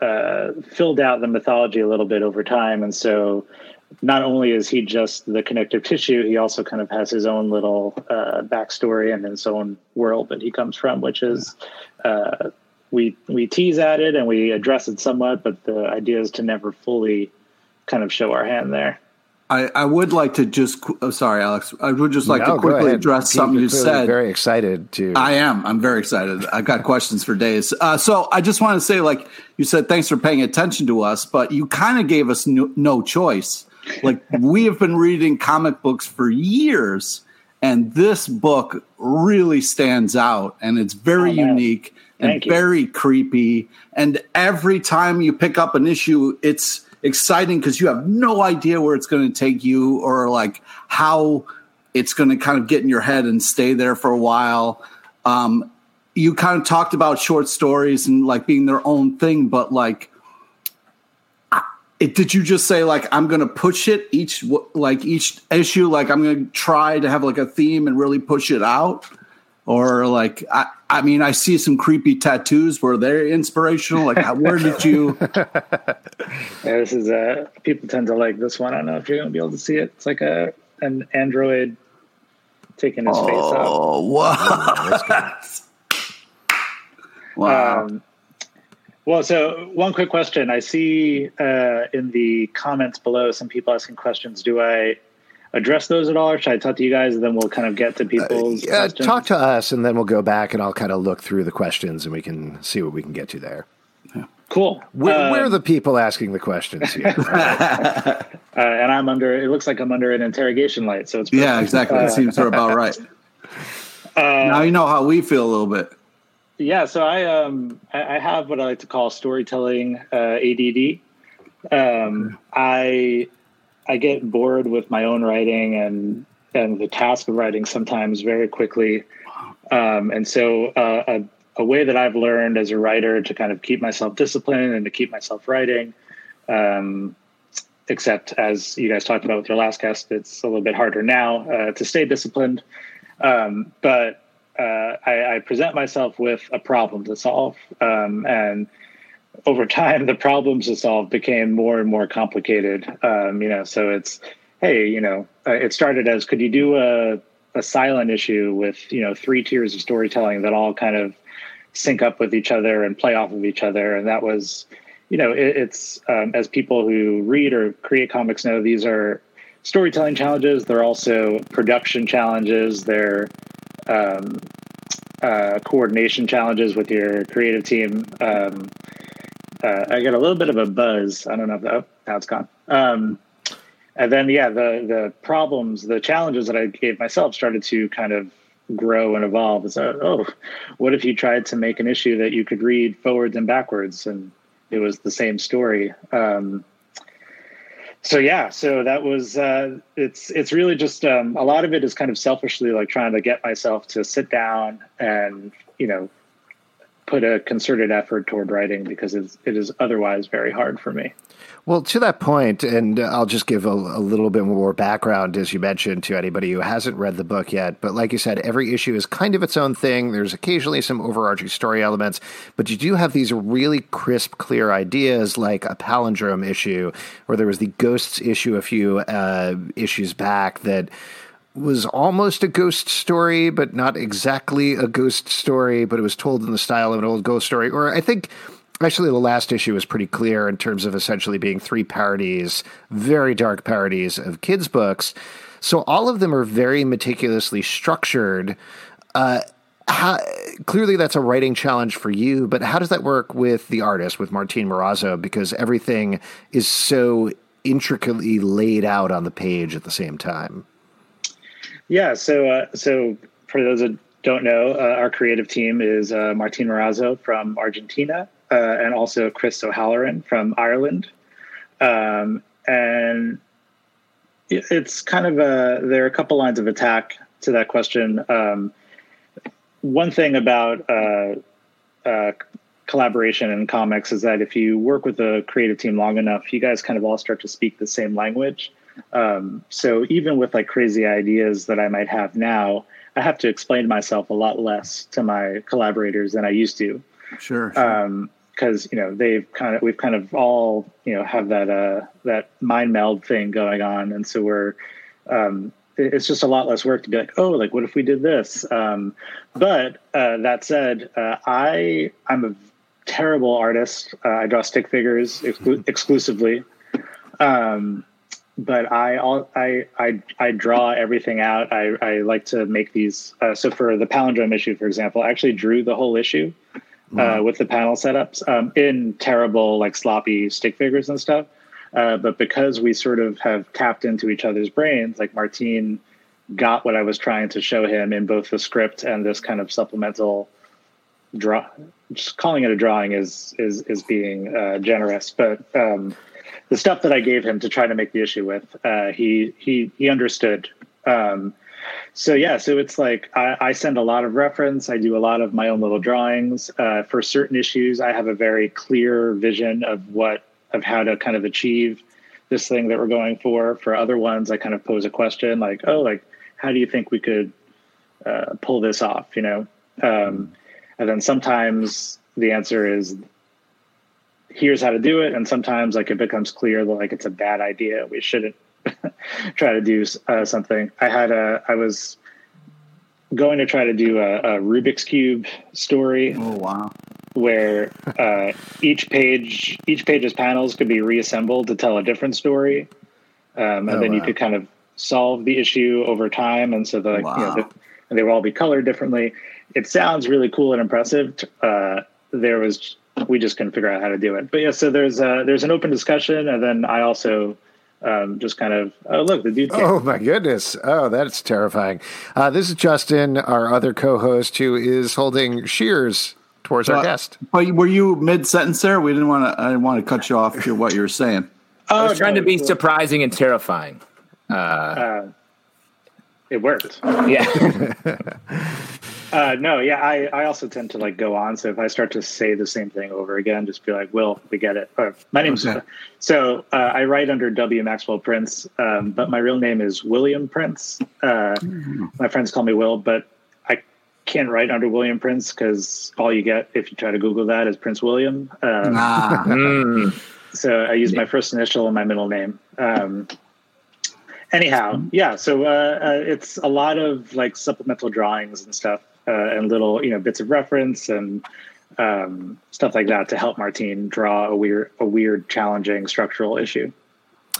uh, filled out the mythology a little bit over time, and so not only is he just the connective tissue, he also kind of has his own little uh, backstory and his own world that he comes from, which is uh, we we tease at it and we address it somewhat, but the idea is to never fully kind of show our hand there. I, I would like to just. Oh, sorry, Alex. I would just like No, to quickly address Pete, something you're you clearly said. Very excited to. I am. I'm very excited. I've got questions for days. Uh, so I just want to say, like you said, thanks for paying attention to us, but you kind of gave us no, no choice. Like <laughs> we have been reading comic books for years, and this book really stands out, and it's very Oh, man. unique and you. very creepy. And every time you pick up an issue, it's exciting because you have no idea where it's going to take you or like how it's going to kind of get in your head and stay there for a while. Um, you kind of talked about short stories and like being their own thing, but like, it, did you just say like I'm going to push it each like each issue? Like I'm going to try to have like a theme and really push it out, or like I, I mean I see some creepy tattoos. where they're inspirational? Like how- where did you? <laughs> Yeah, this is uh people tend to like this one. I don't know if you're gonna be able to see it. It's like a an android taking his face off. Oh, what? <laughs> Wow. Um, well, so one quick question. I see uh, in the comments below some people asking questions. Do I address those at all, or should I talk to you guys, and then we'll kind of get to people's Uh, questions? talk to us, and then we'll go back and I'll kind of look through the questions, and we can see what we can get to there. cool. We're, Um, we're the people asking the questions here. <laughs> uh, and I'm under. It looks like I'm under an interrogation light, so it's yeah, exactly. That <laughs> seems sort of about right. now you know how we feel a little bit. Yeah, so I um I I have what I like to call storytelling uh, ADD. Um, I I get bored with my own writing and and the task of writing sometimes very quickly, um, and so uh, a a way that I've learned as a writer to kind of keep myself disciplined and to keep myself writing. Um, except as you guys talked about with your last guest, it's a little bit harder now uh, to stay disciplined. Um, but uh, I, I present myself with a problem to solve, um, and over time, the problems to solve became more and more complicated. Um, you know, so it's hey, you know, uh, it started as could you do a a silent issue with you know three tiers of storytelling that all kind of sync up with each other and play off of each other, and that was you know it, it's um, as people who read or create comics know these are storytelling challenges. They're also production challenges. They're um, uh, coordination challenges with your creative team. Um, uh, i got a little bit of a buzz. I don't know if that, oh, now it's gone. Um, and then yeah the the problems the challenges that i gave myself started to kind of grow and evolve. So oh what if you tried to make an issue that you could read forwards and backwards? And it was the same story. Um, so yeah, so that was uh, it's it's really just um, a lot of it is kind of selfishly like trying to get myself to sit down and you know put a concerted effort toward writing because it's, it is otherwise very hard for me. Well, to that point, and I'll just give a, a, little bit more background, as you mentioned, to anybody who hasn't read the book yet. But like you said, every issue is kind of its own thing. There's occasionally some overarching story elements, but you do have these really crisp, clear ideas, like a palindrome issue, or there was the ghosts issue a few uh, issues back that was almost a ghost story, but not exactly a ghost story, but it was told in the style of an old ghost story. Or I think actually the last issue was pretty clear in terms of essentially being three parodies, very dark parodies of kids' books. So all of them are very meticulously structured. Uh, how, clearly, that's a writing challenge for you, but how does that work with the artist, with Martin Morazzo? Because everything is so intricately laid out on the page at the same time. Yeah. So, uh, so for those that don't know, uh, our creative team is uh, Martin Morazzo from Argentina uh, and also Chris O'Halloran from Ireland. Um, and it's kind of a, there are a couple lines of attack to that question. Um, one thing about uh, uh, collaboration in comics is that if you work with a creative team long enough, you guys kind of all start to speak the same language. Um, so even with like crazy ideas that I might have now, I have to explain myself a lot less to my collaborators than I used to. Sure. sure. because um, you know they've kind of we've kind of all you know have that uh, that mind meld thing going on, and so we're um, it's just a lot less work to be like, oh, like what if we did this? Um, but uh, that said, uh, I I'm a terrible artist. Uh, I draw stick figures exclu- exclusively. Um, but I, I, I, I draw everything out. I, I like to make these. Uh, so for the palindrome issue, for example, I actually drew the whole issue uh, with the panel setups um, in terrible, like sloppy stick figures and stuff. Uh, but because we sort of have tapped into each other's brains, like Martine got what I was trying to show him in both the script and this kind of supplemental draw. Just calling it a drawing is is is being uh, generous, but um, the stuff that I gave him to try to make the issue with, uh, he he he understood. Um, so yeah, so it's like I, I, send a lot of reference. I do a lot of my own little drawings uh, for certain issues. I have a very clear vision of what of how to kind of achieve this thing that we're going for. For other ones, I kind of pose a question like, oh, like how do you think we could uh, pull this off? You know, um, and then sometimes the answer is here's how to do it, and sometimes like it becomes clear that like it's a bad idea. We shouldn't <laughs> try to do uh, something. I had a, I was going to try to do a, a Rubik's cube story. Oh wow! where uh, each page each page's panels could be reassembled to tell a different story, um, and Oh, then you could kind of solve the issue over time, and so the, you know, the and they would all be colored differently. It sounds really cool and impressive. Uh, there was we just couldn't figure out how to do it, but yeah. So there's uh, there's an open discussion, and then I also um, just kind of oh look the dude. Came. Oh my goodness! Oh, that's terrifying. Uh, this is Justin, our other co-host, who is holding shears towards our guest. But were you mid sentence there? We didn't want to. I didn't want to cut you off. To what you were saying. I was trying no, to be it- surprising and terrifying. Uh, it worked. Yeah. <laughs> <laughs> Uh, no, yeah, I, I also tend to like go on. So if I start to say the same thing over again, just be like, "Will, we get it." Or, my name's Okay. so uh, I write under W Maxwell Prince, um, but my real name is William Prince. Uh, my friends call me Will, but I can't write under William Prince because all you get if you try to Google that is Prince William. Um, Ah, Mm. <laughs> so I use my first initial and my middle name. Um, anyhow, yeah. So uh, uh, it's a lot of like supplemental drawings and stuff, uh, and little you know bits of reference and um, stuff like that to help Martine draw a weird, a weird, challenging structural issue.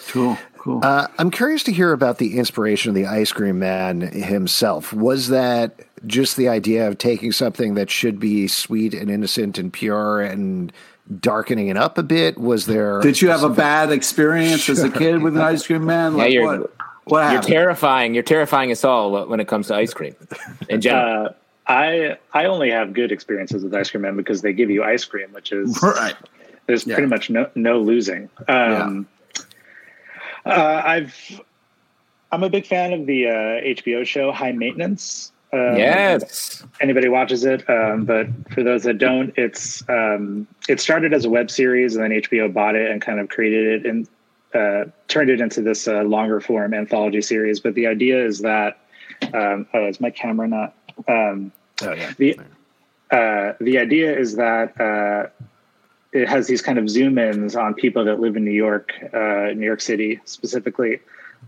cool, cool. Uh, I'm curious to hear about the inspiration of the ice cream man himself. Was that just the idea of taking something that should be sweet and innocent and pure and darkening it up a bit? Was there? Did you have a bad experience as a kid with an ice cream man? Like you're- what? What You're terrifying. You're terrifying us all when it comes to ice cream in general. Uh, I I only have good experiences with ice cream men because they give you ice cream, which is <laughs> right. There's Yeah. pretty much no no losing. Um, uh, I've I'm a big fan of the uh, HBO show High Maintenance. Um, yes. anybody watches it, um, but for those that don't, it's um, it started as a web series, and then HBO bought it and kind of created it and uh, turned it into this uh, longer form anthology series. But the idea is that um, oh, is my camera not? Um, Oh, yeah. the uh, the idea is that uh, it has these kind of zoom ins on people that live in New York, uh, New York City specifically,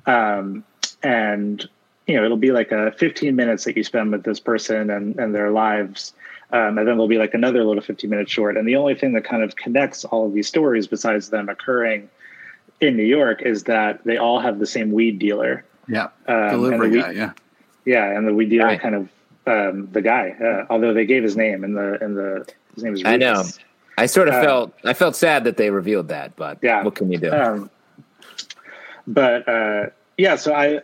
um, and you know it'll be like a 15 minutes that you spend with this person and and their lives. Um, and then there'll be like another little 15 minute short. And the only thing that kind of connects all of these stories, besides them occurring in New York, is that they all have the same weed dealer. Yeah. Um, Delivery and the guy. weed- Yeah. yeah, and the weed dealer Right. kind of um, the guy, uh, although they gave his name and the and the his name is I know. I sort of Uh, felt I felt sad that they revealed that, but Yeah. what can you do? Um, but uh, yeah, so I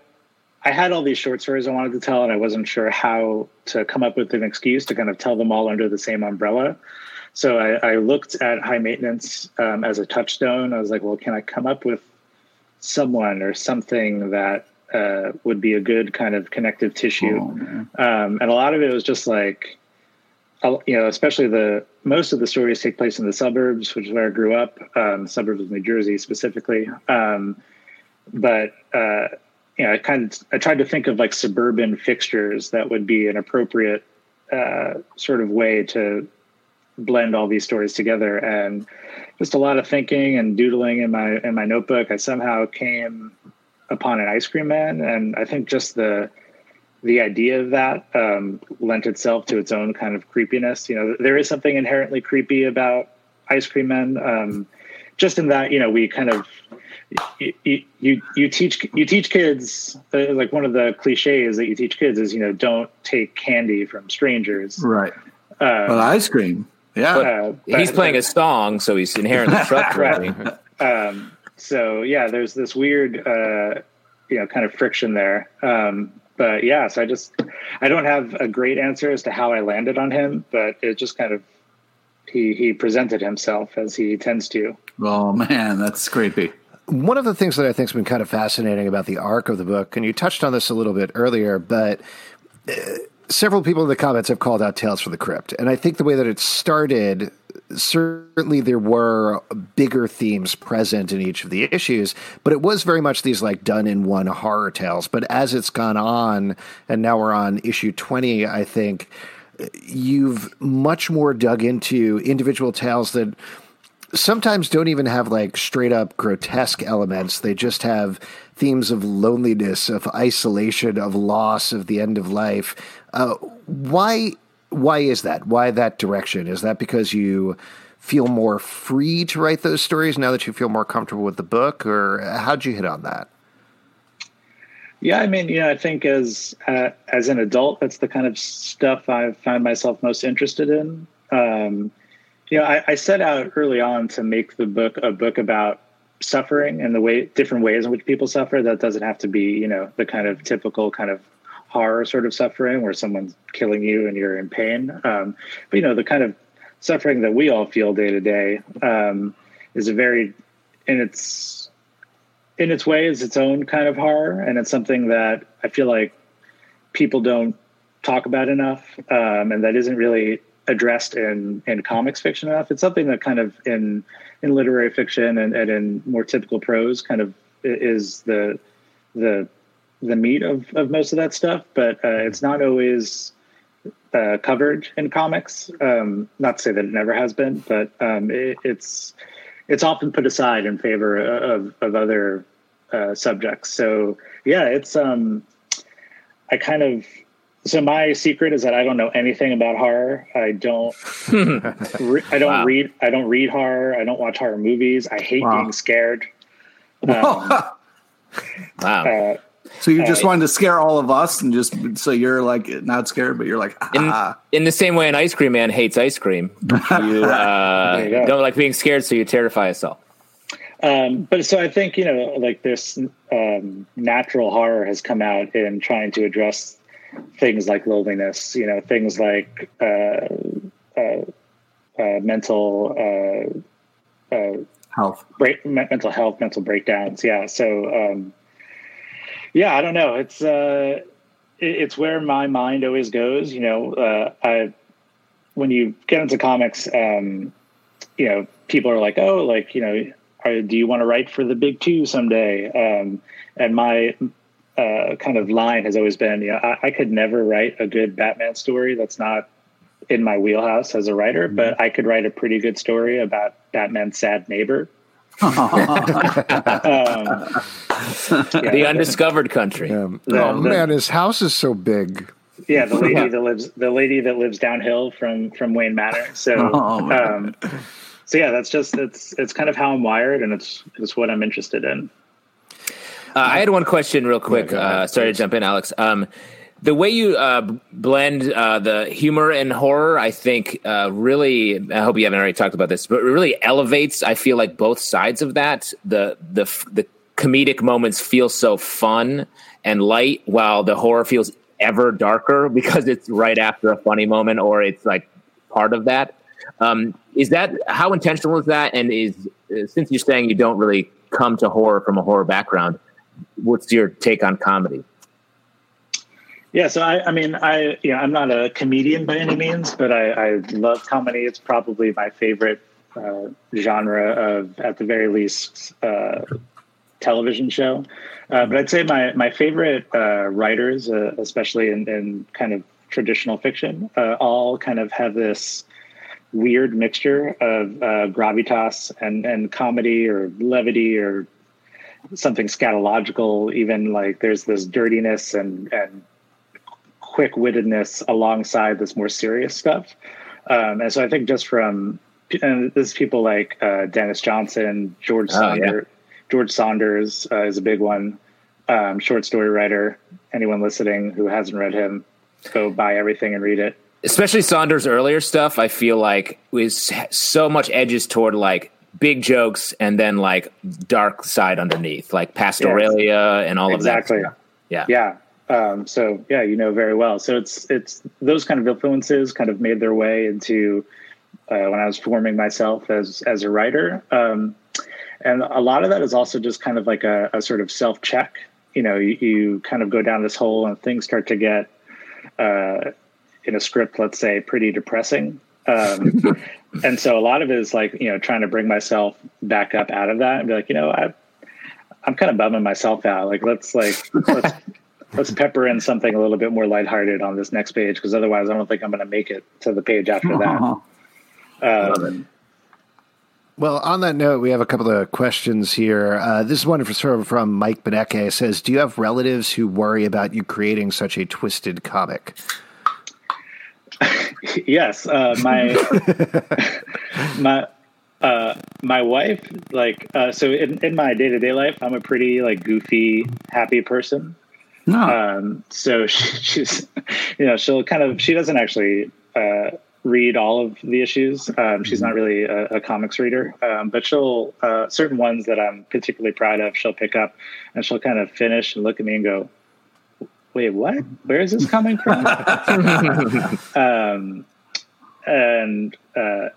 I had all these short stories I wanted to tell, and I wasn't sure how to come up with an excuse to kind of tell them all under the same umbrella. So I, I looked at high maintenance um, as a touchstone. I was like, well, can I come up with someone or something that uh, would be a good kind of connective tissue? Oh, um, and a lot of it was just like you know especially the most of the stories take place in the suburbs which is where i grew up um, suburbs of new jersey specifically. Um, but uh, you know i kind of i tried to think of like suburban fixtures that would be an appropriate uh, sort of way to blend all these stories together. And just a lot of thinking and doodling in my in my notebook. I somehow came upon an ice cream man and i think just the the idea of that um, lent itself to its own kind of creepiness. You know, there is something inherently creepy about ice cream men, um, just in that you know we kind of you you, you teach you teach kids uh, like one of the cliches that you teach kids is you know don't take candy from strangers. Right. Uh, But ice cream. Yeah. uh, he's but- playing a song, so he's inherently <laughs> trustworthy. <laughs> um, so yeah, there's this weird, uh, you know, kind of friction there. Um, but yeah, so I just, I don't have a great answer as to how I landed on him, but it just kind of, he, he presented himself as he tends to. oh man, that's creepy. One of the things that I think has been kind of fascinating about the arc of the book, and you touched on this a little bit earlier, but uh, several people in the comments have called out Tales from the Crypt. And I think the way that it started, certainly there were bigger themes present in each of the issues, but it was very much these like done in one horror tales. But as it's gone on, and now we're on issue 20, I think you've much more dug into individual tales that sometimes don't even have like straight up grotesque elements. They just have themes of loneliness, of isolation, of loss, of the end of life. Uh, why why is that? Why that direction? Is that because you feel more free to write those stories now that you feel more comfortable with the book, or how'd you hit on that? Yeah, I mean, you know, I think as uh, as an adult, that's the kind of stuff I find myself most interested in. Um, you know, I, I, set out early on to make the book a book about suffering and the way different ways in which people suffer. That doesn't have to be, you know, the kind of typical kind of horror sort of suffering where someone's killing you and you're in pain. Um, but you know, the kind of suffering that we all feel day to day um, is a very, in its in its way, is its own kind of horror, and it's something that I feel like people don't talk about enough, um, and that isn't really addressed in in comics fiction enough. It's something that kind of in in literary fiction and, and in more typical prose kind of is the the the meat of, of most of that stuff, but uh, it's not always uh, covered in comics. Um, not to say that it never has been, but um, it, it's it's often put aside in favor of of other uh, subjects. So yeah, it's um, I kind of so my secret is that I don't know anything about horror. I don't. <laughs> re- I don't wow. read. I don't read horror. I don't watch horror movies. I hate wow. being scared. <laughs> Um, wow. Uh, so you just uh, wanted to scare all of us, and just so you're like not scared, but you're like ah. in, in the same way an ice cream man hates ice cream. <laughs> You, uh, you don't like being scared, so you terrify us all. Um, but so I think you know, like this um, natural horror has come out in trying to address things like loneliness. You know, things like uh, uh, uh mental uh, health, break, mental health, mental breakdowns. Yeah. So um, yeah, I don't know. It's uh, it's where my mind always goes. You know, uh, I when you get into comics, um, you know, people are like, oh, like you know, are, do you want to write for the big two someday? Um, and my uh, kind of line has always been, you know, I, I, could never write a good Batman story that's not in my wheelhouse as a writer, mm-hmm. but I could write a pretty good story about Batman's sad neighbor the undiscovered country. Yeah. The, oh the, man, his house is so big. Yeah, the lady <laughs> that lives the lady that lives downhill from from Wayne Manor. So, <laughs> oh, um, so yeah, that's just it's it's kind of how I'm wired, and it's it's what I'm interested in. Uh, I had one question, real quick. Yeah, uh, sorry to jump in, Alex. Um, the way you uh, blend uh, the humor and horror, I think, uh, really. I hope you haven't already talked about this, but it really elevates. I feel like both sides of that. The the the comedic moments feel so fun and light, while the horror feels ever darker <laughs> because it's right after a funny moment or it's like part of that. Um, is that how intentional is that? And is uh, since you're saying you don't really come to horror from a horror background, what's your take on comedy? Yeah, so I, I mean, I, you know, I'm not a comedian by any means, but I, I love comedy. It's probably my favorite uh, genre of, at the very least, uh, television show. Uh, but I'd say my my favorite uh, writers, uh, especially in, in, kind of traditional fiction, uh, all kind of have this weird mixture of gravitas and and comedy or levity or something scatological. Even like there's this dirtiness and and quick wittedness alongside this more serious stuff. Um, and so I think just from and this is people like uh, Denis Johnson, George oh, Saunders, yeah. George Saunders uh, is a big one. Um, short story writer. Anyone listening who hasn't read him, go buy everything and read it. Especially Saunders' earlier stuff, I feel like was so much edges toward like big jokes and then like dark side underneath, like Pastoralia yes. and all exactly. of that. Stuff. Yeah, yeah. Um, so yeah, you know very well. So it's it's those kind of influences kind of made their way into uh, when I was forming myself as as a writer. Um, and a lot of that is also just kind of like a, a sort of self check. You know, you, you, kind of go down this hole and things start to get uh, in a script, let's say, pretty depressing. Um, <laughs> and so a lot of it is like you know trying to bring myself back up out of that and be like, you know, I, I'm kind of bumming myself out. Like let's like let's <laughs> let's pepper in something a little bit more lighthearted on this next page because otherwise I don't think I'm going to make it to the page after that. <laughs> Um, well, on that note, we have a couple of questions here. Uh, this is one from, from Mike Beneke. It says, "Do you have relatives who worry about you creating such a twisted comic?" <laughs> yes, uh, my <laughs> my uh, my wife like uh, so in, in my day to day life, I'm a pretty like goofy, happy person. No. Um, so she, <laughs> she's you know she'll kind of she doesn't actually uh, read all of the issues. Um, she's not really a, a comics reader, um, but she'll uh, certain ones that I'm particularly proud of. She'll pick up and she'll kind of finish and look at me and go, "Wait, what? Where is this coming from?" <laughs> <laughs> um, and uh,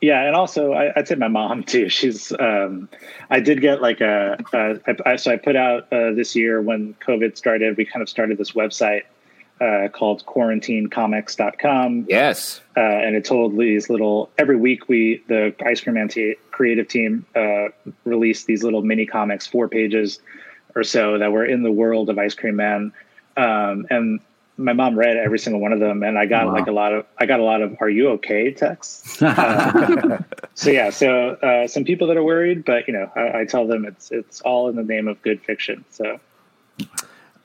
yeah, and also I, would say my mom <laughs> too. She's um, I did get like a, a I, so I put out uh, this year when COVID started. We kind of started this website uh, called quarantinecomics.com. Yes. Uh, and it told these little, every week we, the Ice Cream Man t- creative team, uh, released these little mini comics, four pages or so that were in the world of Ice Cream Man. Um, and my mom read every single one of them, and I got wow. like a lot of I got a lot of "Are you okay?" texts. Uh, <laughs> so yeah, so uh, some people that are worried, but you know, I, I, tell them it's it's all in the name of good fiction. So.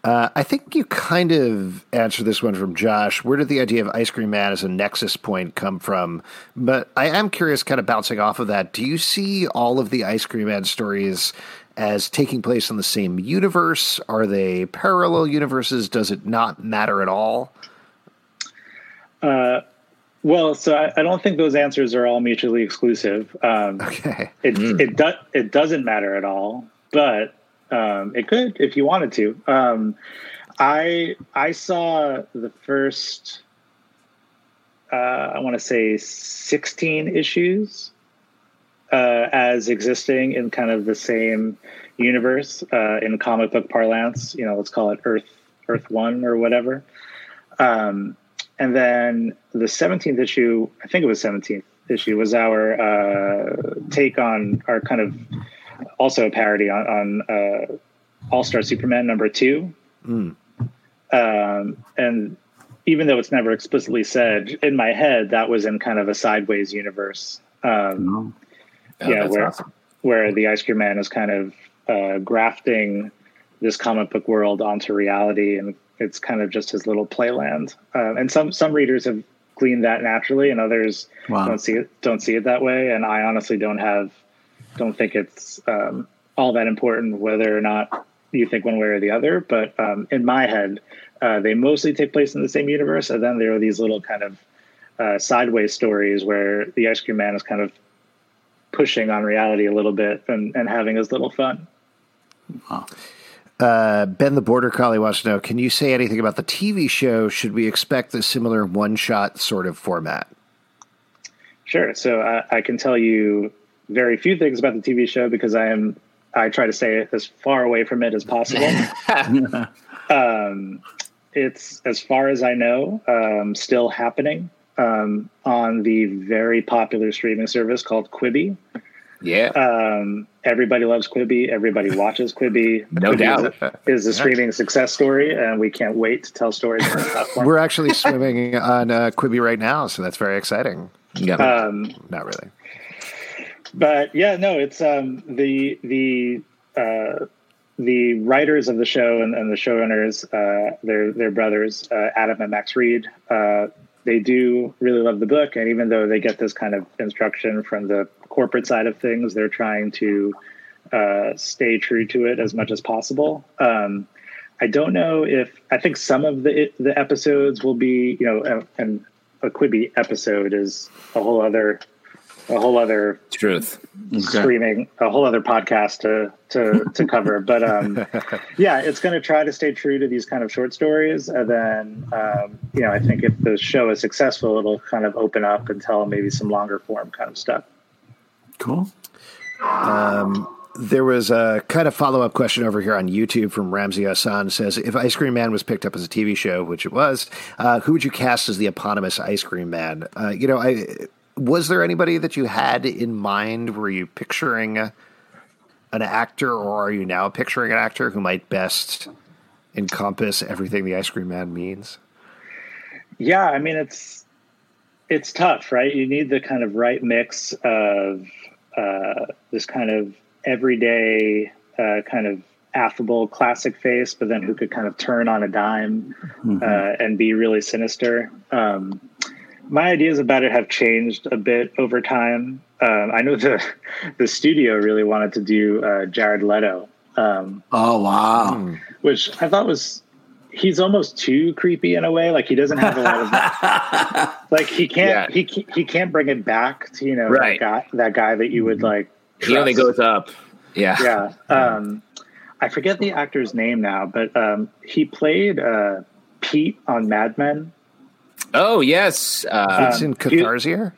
Uh, I think you kind of answered this one from Josh. Where did the idea of Ice Cream Man as a nexus point come from? But I am curious, kind of bouncing off of that. Do you see all of the Ice Cream Man stories as taking place in the same universe? Are they parallel universes? Does it not matter at all? Uh, well, so I, I, don't think those answers are all mutually exclusive. Um, okay. It mm. it does it doesn't matter at all, but um, it could if you wanted to. Um, I I saw the first. Uh, I want to say sixteen issues uh, as existing in kind of the same universe uh, in comic book parlance. You know, let's call it Earth Earth One or whatever. Um, and then the seventeenth issue, I think it was seventeenth issue, was our uh, take on our kind of also a parody on, on uh, All Star Superman number two. Mm. Um, and even though it's never explicitly said, in my head that was in kind of a sideways universe. Um, oh yeah, where awesome. where the Ice Cream Man is kind of uh, grafting this comic book world onto reality, and it's kind of just his little playland. Uh, and some some readers have gleaned that naturally, and others wow. don't see it don't see it that way. And I honestly don't have don't think it's um, all that important whether or not you think one way or the other. But um, in my head, uh, they mostly take place in the same universe, and then there are these little kind of uh, sideways stories where the Ice Cream Man is kind of pushing on reality a little bit and, and having his little fun. Wow. Uh, ben the Border Collie wants to know Can you say anything about the TV show? Should we expect a similar one shot sort of format? Sure. So I, I, can tell you very few things about the TV show because I am I try to stay as far away from it as possible. <laughs> um, it's as far as I know, um, still happening um, on the very popular streaming service called Quibi. Yeah. Um, everybody loves Quibi. Everybody watches Quibi. <laughs> no Quibi doubt. Is a, is a, streaming success story, and we can't wait to tell stories on platform. We're actually swimming on uh, Quibi right now, so that's very exciting. Yeah. Um, Not really. But yeah, no, it's um, the the uh, the writers of the show and, and the showrunners, uh, they're, they're brothers, uh, Adam and Max Reed. They do really love the book, and even though they get this kind of instruction from the corporate side of things, they're trying to uh, stay true to it as much as possible. Um, I don't know if I think some of the the episodes will be, you know, and a Quibi episode is a whole other a whole other truth. Streaming a whole other podcast to to to <laughs> cover. But um <laughs> yeah it's going to try to stay true to these kind of short stories. And then um you know i think if the show is successful it'll kind of open up and tell maybe some longer form kind of stuff. Cool. Um there was a kind of follow up question over here on YouTube from Ramsey Hassan. Says if Ice Cream Man was picked up as a TV show, which it was, uh, who would you cast as the eponymous Ice Cream Man? Uh, you know, I was there anybody that you had in mind? Were you picturing an actor, or are you now picturing an actor who might best encompass everything the Ice Cream Man means? Yeah, I mean it's it's tough, right? You need the kind of right mix of uh, this kind of everyday, uh, kind of affable, classic face, but then who could kind of turn on a dime mm-hmm. uh, and be really sinister. Um, my ideas about it have changed a bit over time. Um, I know the <laughs> the studio really wanted to do uh, Jared Leto, um, Oh wow! which I thought was he's almost too creepy in a way. Like he doesn't have a lot of <laughs> like he can't Yeah. he he he can't bring it back to you know Right. that guy that guy that you would like. He only goes up. Yeah. yeah. Um, I forget the actor's name now, but um, he played uh, Pete on Mad Men. Oh yes. Uh, Vincent Um, Kartheiser?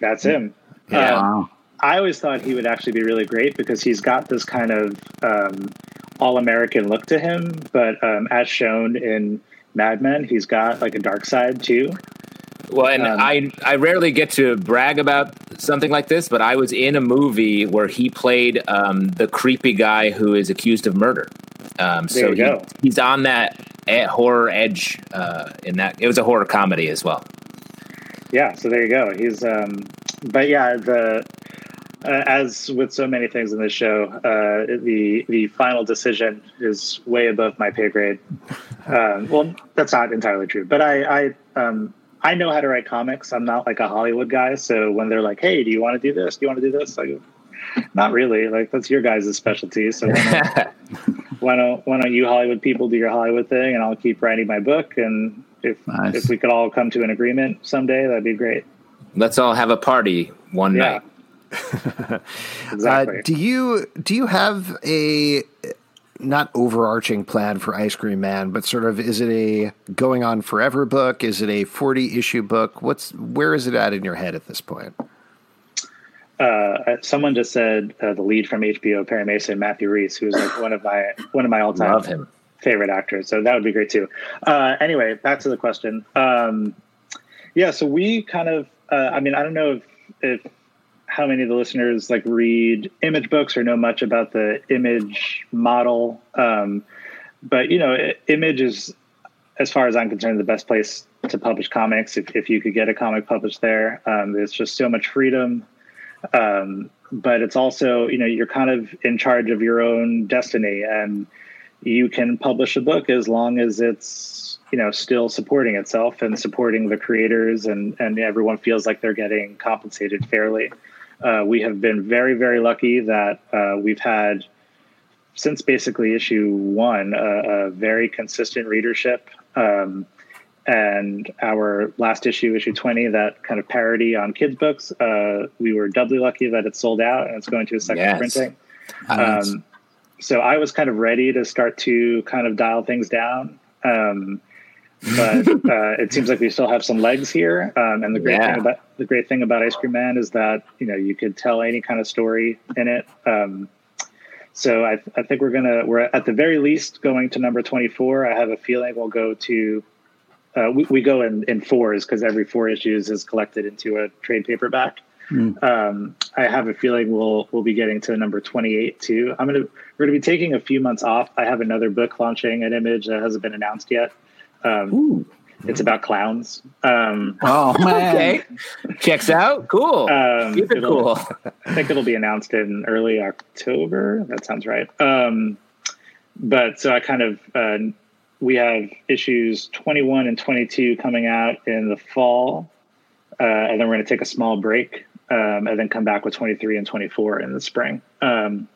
That's him. Yeah. Um, Wow. I always thought he would actually be really great because he's got this kind of um, all American look to him, but um, as shown in Mad Men, he's got like a dark side too. Well, and Um, I I rarely get to brag about something like this, but I was in a movie where he played um, the creepy guy who is accused of murder. Um, so There you he- go. he's on that horror edge uh, in that. It was a horror comedy as well. Yeah, so there you go. He's, um, but yeah, the uh, as with so many things in this show, uh, the the final decision is way above my pay grade. Um, <laughs> well, that's not entirely true, but I I um, I know how to write comics. I'm not like a Hollywood guy, so when they're like, "Hey, do you want to do this? Do you want to do this?" I go, <laughs> "Not really. Like that's your guys' specialty. So why don't, <laughs> why don't why don't you Hollywood people do your Hollywood thing, and I'll keep writing my book. And if Nice. if we could all come to an agreement someday, that'd be great." Let's all have a party one Yeah. night. <laughs> Exactly. Uh, do you do you have a not overarching plan for Ice Cream Man, but sort of is it a going on forever book? Is it a forty issue book? What's where is it at in your head at this point? Uh, someone just said uh, the lead from HBO, Perry Mason, Matthew Rhys, who's like one of my one of my all time favorite actors. So that would be great too. Uh, anyway, back to the question. Um, yeah, so we kind of, uh, I mean, I don't know if, if how many of the listeners like read image books or know much about the image model, um, but you know, image is, as far as I'm concerned, the best place to publish comics. If, if you could get a comic published there, um, there's just so much freedom um, but it's also you know you're kind of in charge of your own destiny and you can publish a book as long as it's you know still supporting itself and supporting the creators and and everyone feels like they're getting compensated fairly. Uh, we have been very very lucky that uh, we've had since basically issue one a, a very consistent readership. Um, and our last issue, issue 20, that kind of parody on kids' books, uh, we were doubly lucky that it sold out and it's going to a second Yes. printing. Nice. Um, so I was kind of ready to start to kind of dial things down. Um, but <laughs> uh, it seems like we still have some legs here. Um, and the great Yeah. thing about the great thing about Ice Cream Man is that you know you could tell any kind of story in it. Um, so I, I think we're gonna we're at the very least going to number twenty four. I have a feeling we'll go to uh, we, we go in, in fours because every four issues is collected into a trade paperback. Um, I have a feeling we'll we'll be getting to number twenty eight too. I'm gonna we're gonna be taking a few months off. I have another book launching an image that hasn't been announced yet. Um, it's about clowns. Um, oh <laughs> man. Okay, checks out. Cool. um, Keep it cool. I think it'll be announced in early October. That sounds right. Um, but so I kind of uh, we have issues 21 and 22 coming out in the fall, uh, and then we're going to take a small break, um, and then come back with 23 and 24 in the spring. Um,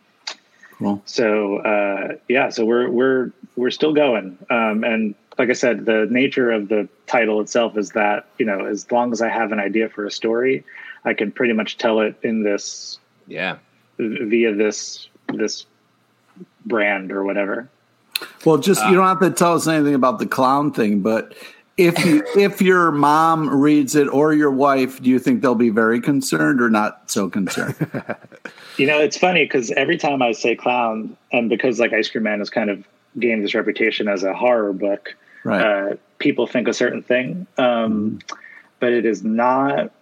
Cool. so uh, yeah, so we're we're we're still going, um, and like I said, the nature of the title itself is that you know as long as I have an idea for a story, I can pretty much tell it in this Yeah. via this this brand or whatever. Well, just you don't have to tell us anything about the clown thing, but if you <laughs> if your mom reads it or your wife, do you think they'll be very concerned or not so concerned? <laughs> You know, it's funny because every time I say clown, and because like Ice Cream Man has kind of gained this reputation as a horror book, Right. uh, people think a certain thing, um, but it is not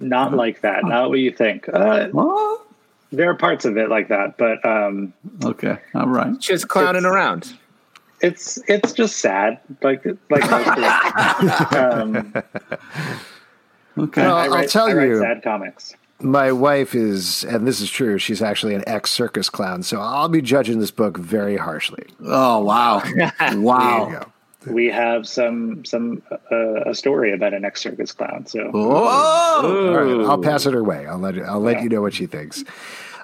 not like that. Not what you think. Uh, What? there are parts of it like that, but um, Okay. All right. Just clowning around. It's it's just sad, like like um, Okay. Well, I I'll write, tell I write you. sad comics. My wife is, and this is true. She's actually an ex circus clown, so I'll be judging this book very harshly. oh wow. <laughs> There you Wow. go. we have some some uh, a story about an ex circus clown. So Whoa! All right, I'll pass it her way. I'll let I'll let Yeah. you know what she thinks.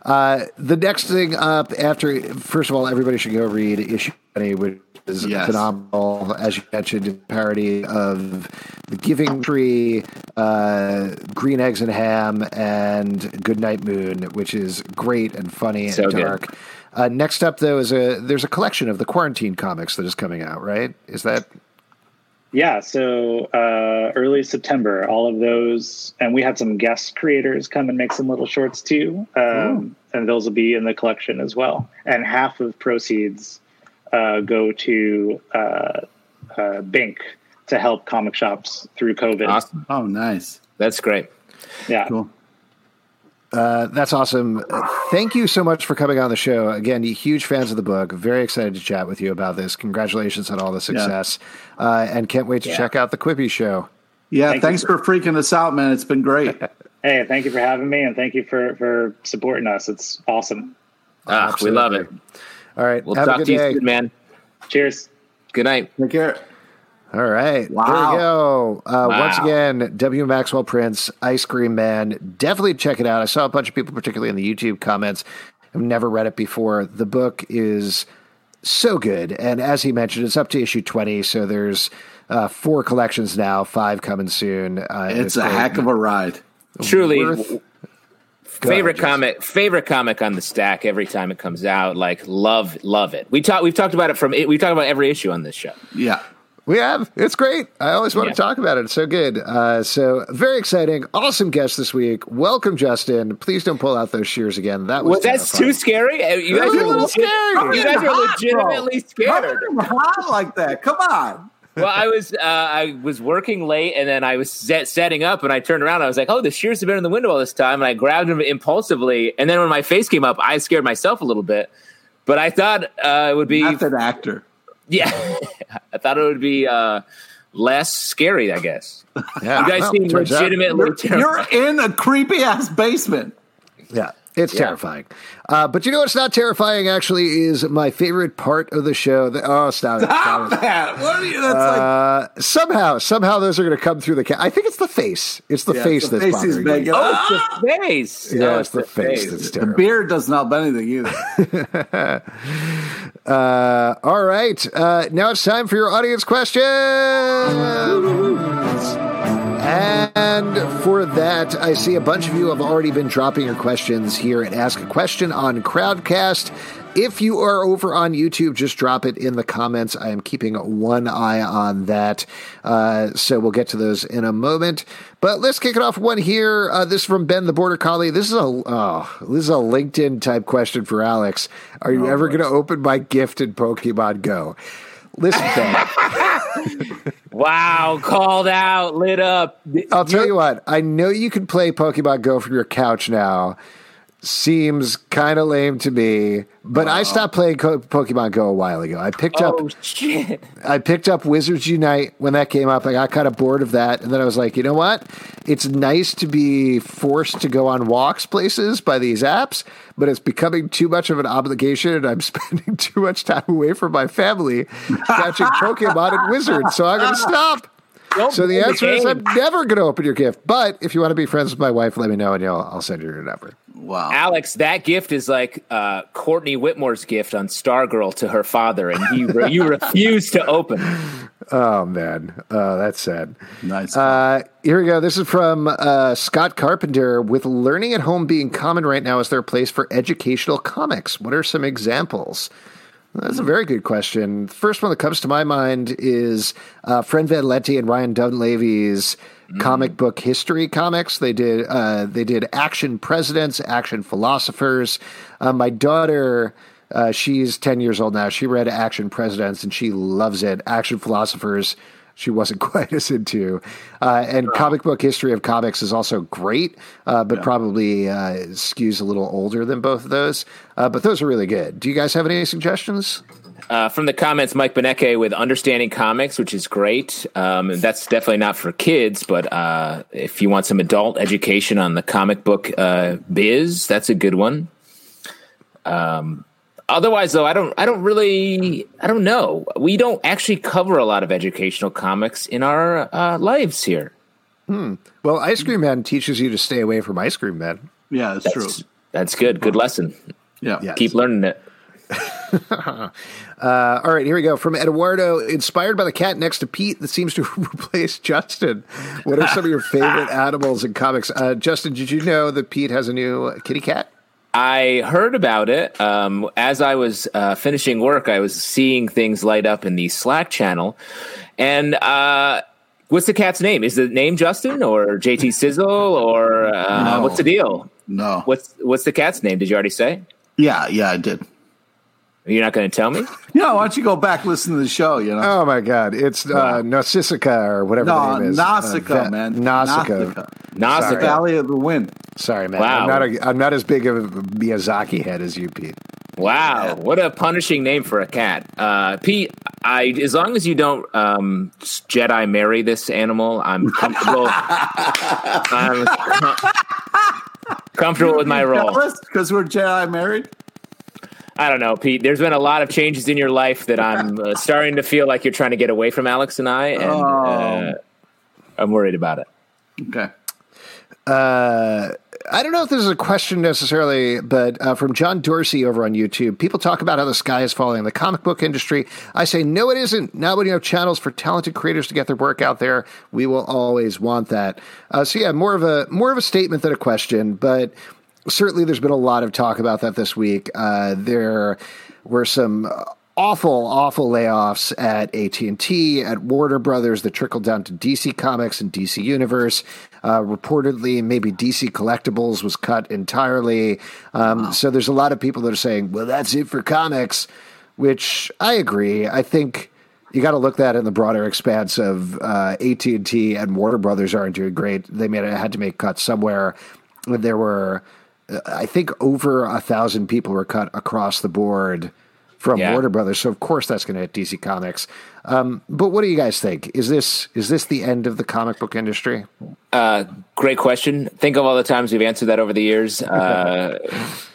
Uh, the next thing up after, first of all, everybody should go read issue 20, which is Yes. phenomenal. As you mentioned, parody of The Giving Tree, uh, Green Eggs and Ham, and Goodnight Moon, which is great and funny So and good. dark. Uh, next up, though, is a there's a collection of the quarantine comics that is coming out. Right? Is that Yeah, so uh, early September, all of those, and we had some guest creators come and make some little shorts too, um, and those will be in the collection as well. And half of proceeds uh, go to uh, uh, Binc to help comic shops through COVID. Awesome. Oh, nice. That's great. Yeah, Cool. Uh, that's awesome. Thank you so much for coming on the show. Again, huge fans of the book. Very excited to chat with you about this. Congratulations on all the success. Uh, and can't wait to Yeah. check out the Quibi show. Yeah, Thank you thanks for freaking us out, man. It's been great. <laughs> Hey, thank you for having me, and thank you for for supporting us. It's awesome. Ah, we love it. Absolutely. All right. We'll have talk a good to you day. soon, man. Cheers. Good night. Take care. All right. Wow. There we go. Uh, Wow. Once again, W. Maxwell Prince, Ice Cream Man. Definitely check it out. I saw a bunch of people, particularly in the YouTube comments, have never read it before. The book is so good. And as he mentioned, it's up to issue 20. So there's uh, four collections now, five coming soon. Uh, It's a heck of a ride. Truly, Worth- w- Go favorite ahead, comic favorite comic on the stack every time it comes out like love love it we talk we've talked about it from we've talked about every issue on this show Yeah. We have. It's great. I always want Yeah. to talk about it. It's so good. Uh, so very exciting. Awesome guest this week. Welcome, Justin. Please don't pull out those shears again. That was well that's too scary Uh, you guys was a are little legit- scary. you guys are Hot, bro. legitimately scared How hot like that? Come on. Well i was uh, i was working late and then i was set, setting up and i turned around and i was like oh the shears have been in the window all this time and i grabbed them impulsively and then when my face came up i scared myself a little bit but i thought uh, it would be Method actor. yeah <laughs> i thought it would be uh, less scary i guess Yeah. you guys Well, seem turns out- legitimately terrified. You're in a creepy ass basement. Yeah, it's terrifying. Uh, but you know what's not terrifying? Actually, is my favorite part of the show. The, oh, stop it! Stop <laughs> Stop it. that. What are you? That's like. Uh, somehow, somehow, those are going to come through the. Ca- I think it's the face. It's the Yeah, face the that's face bothering big. me. Oh, Ah! it's the face. Yeah, oh, it's the face that's The beard doesn't help anything either. <laughs> Uh, all right, uh, now it's time for your audience questions. And for that, I see a bunch of you have already been dropping your questions here at Ask a Question on Crowdcast. If you are over on YouTube, just drop it in the comments. I am keeping one eye on that. Uh, so we'll get to those in a moment. But let's kick it off one here. Uh, this is from Ben the Border Collie. This is a oh, this is a LinkedIn type question for Alex. Are you ever going to open my gift in Pokemon Go? Listen, Ben. <laughs> <laughs> Wow, called out, lit up. I'll tell you what. I know you can play Pokemon Go from your couch now. Seems kind of lame to me, but I stopped playing Co- Pokemon Go a while ago. I picked up Oh shit! I picked up Wizards Unite when that came up. I got kind of bored of that, and then I was like, you know what? It's nice to be forced to go on walks places by these apps, but it's becoming too much of an obligation, and I'm <laughs> spending too much time away from my family catching Pokemon and Wizards. So I'm going <laughs> to stop. Don't So the answer is. I'm never going to open your gift. But if you want to be friends with my wife, let me know, and you'll, I'll send you your number. Wow. Alex, that gift is like uh, Courtney Whitmore's gift on Stargirl to her father, and he re- you refuse to open. <laughs> Oh man, oh, that's sad. Nice. Uh, here we go. This is from uh, Scott Carpenter. With learning at home being common right now, is there a place for educational comics? What are some examples? That's a very good question. The first one that comes to my mind is uh, Fred Van Lente and Ryan Dunlavey's comic book history comics. They did uh, they did action presidents, action philosophers. Uh, my daughter, uh, she's ten years old now. She read Action Presidents and she loves it. Action philosophers. She wasn't <laughs> quite as into, uh, and comic book history of comics is also great, uh, but probably uh, skews a little older than both of those. Uh, but those are really good. Do you guys have any suggestions? Uh, from the comments, Mike Beneke with Understanding Comics, which is great. Um, that's definitely not for kids, but uh, if you want some adult education on the comic book uh, biz, that's a good one. Um, otherwise, though, I don't. I don't really. I don't know. We don't actually cover a lot of educational comics in our uh, lives here. Well, Ice Cream Man teaches you to stay away from Ice Cream Man. Yeah, it's That's, true. That's good. Good lesson. Yeah. Yeah. Keep learning it. <laughs> Uh, all right, here we go. From Eduardo, inspired by the cat next to Pete that seems to <laughs> replace Justin. What are some of your favorite <laughs> animals in comics? Uh, Justin, did you know that Pete has a new kitty cat? I heard about it um, as I was uh, finishing work. I was seeing things light up in the Slack channel, and uh, what's the cat's name? Is the name Justin or JT Sizzle or uh, No. what's the deal? No. What's what's the cat's name? Did you already say? Yeah, yeah, I did. You're not going to tell me? <laughs> Yeah, why don't you go back listen to the show? You know, Oh my God, it's uh, Nausicaa or whatever no, the name is. Nausicaa, Uh, Va- man, Nausicaa. Nausicaa. Valley of the Wind. Sorry, man. Wow. I'm not a, I'm not as big of a Miyazaki head as you, Pete. Wow, what a punishing name for a cat, uh, Pete. I as long as you don't um, Jedi marry this animal, I'm comfortable. <laughs> I'm com- comfortable with my role. because we're Jedi married. I don't know, Pete. There's been a lot of changes in your life that I'm uh, <laughs> starting to feel like you're trying to get away from Alex and I, and uh, I'm worried about it. Okay. Uh, I don't know if this is a question necessarily, but uh, from John Dorsey over on YouTube, people talk about how the sky is falling in the comic book industry. I say, no, it isn't. Now when you have channels for talented creators to get their work out there, we will always want that. Uh, so yeah, more of a more of a statement than a question, but certainly there's been a lot of talk about that this week. Uh, there were some awful, awful layoffs at AT and T, at Warner Brothers that trickled down to DC Comics and DC Universe. Uh, reportedly, maybe DC Collectibles was cut entirely. Um, So there's a lot of people that are saying, "Well, that's it for comics," which I agree. I think you got to look at it in the broader expanse of uh, AT and T and Warner Brothers aren't doing great. They made had to make cuts somewhere. There were, I think, over a thousand people were cut across the board from Yeah. Warner Brothers. So of course that's going to hit DC Comics. Um, but what do you guys think? Is this is this the end of the comic book industry? Uh, great question. Think of all the times we've answered that over the years. <laughs> Uh,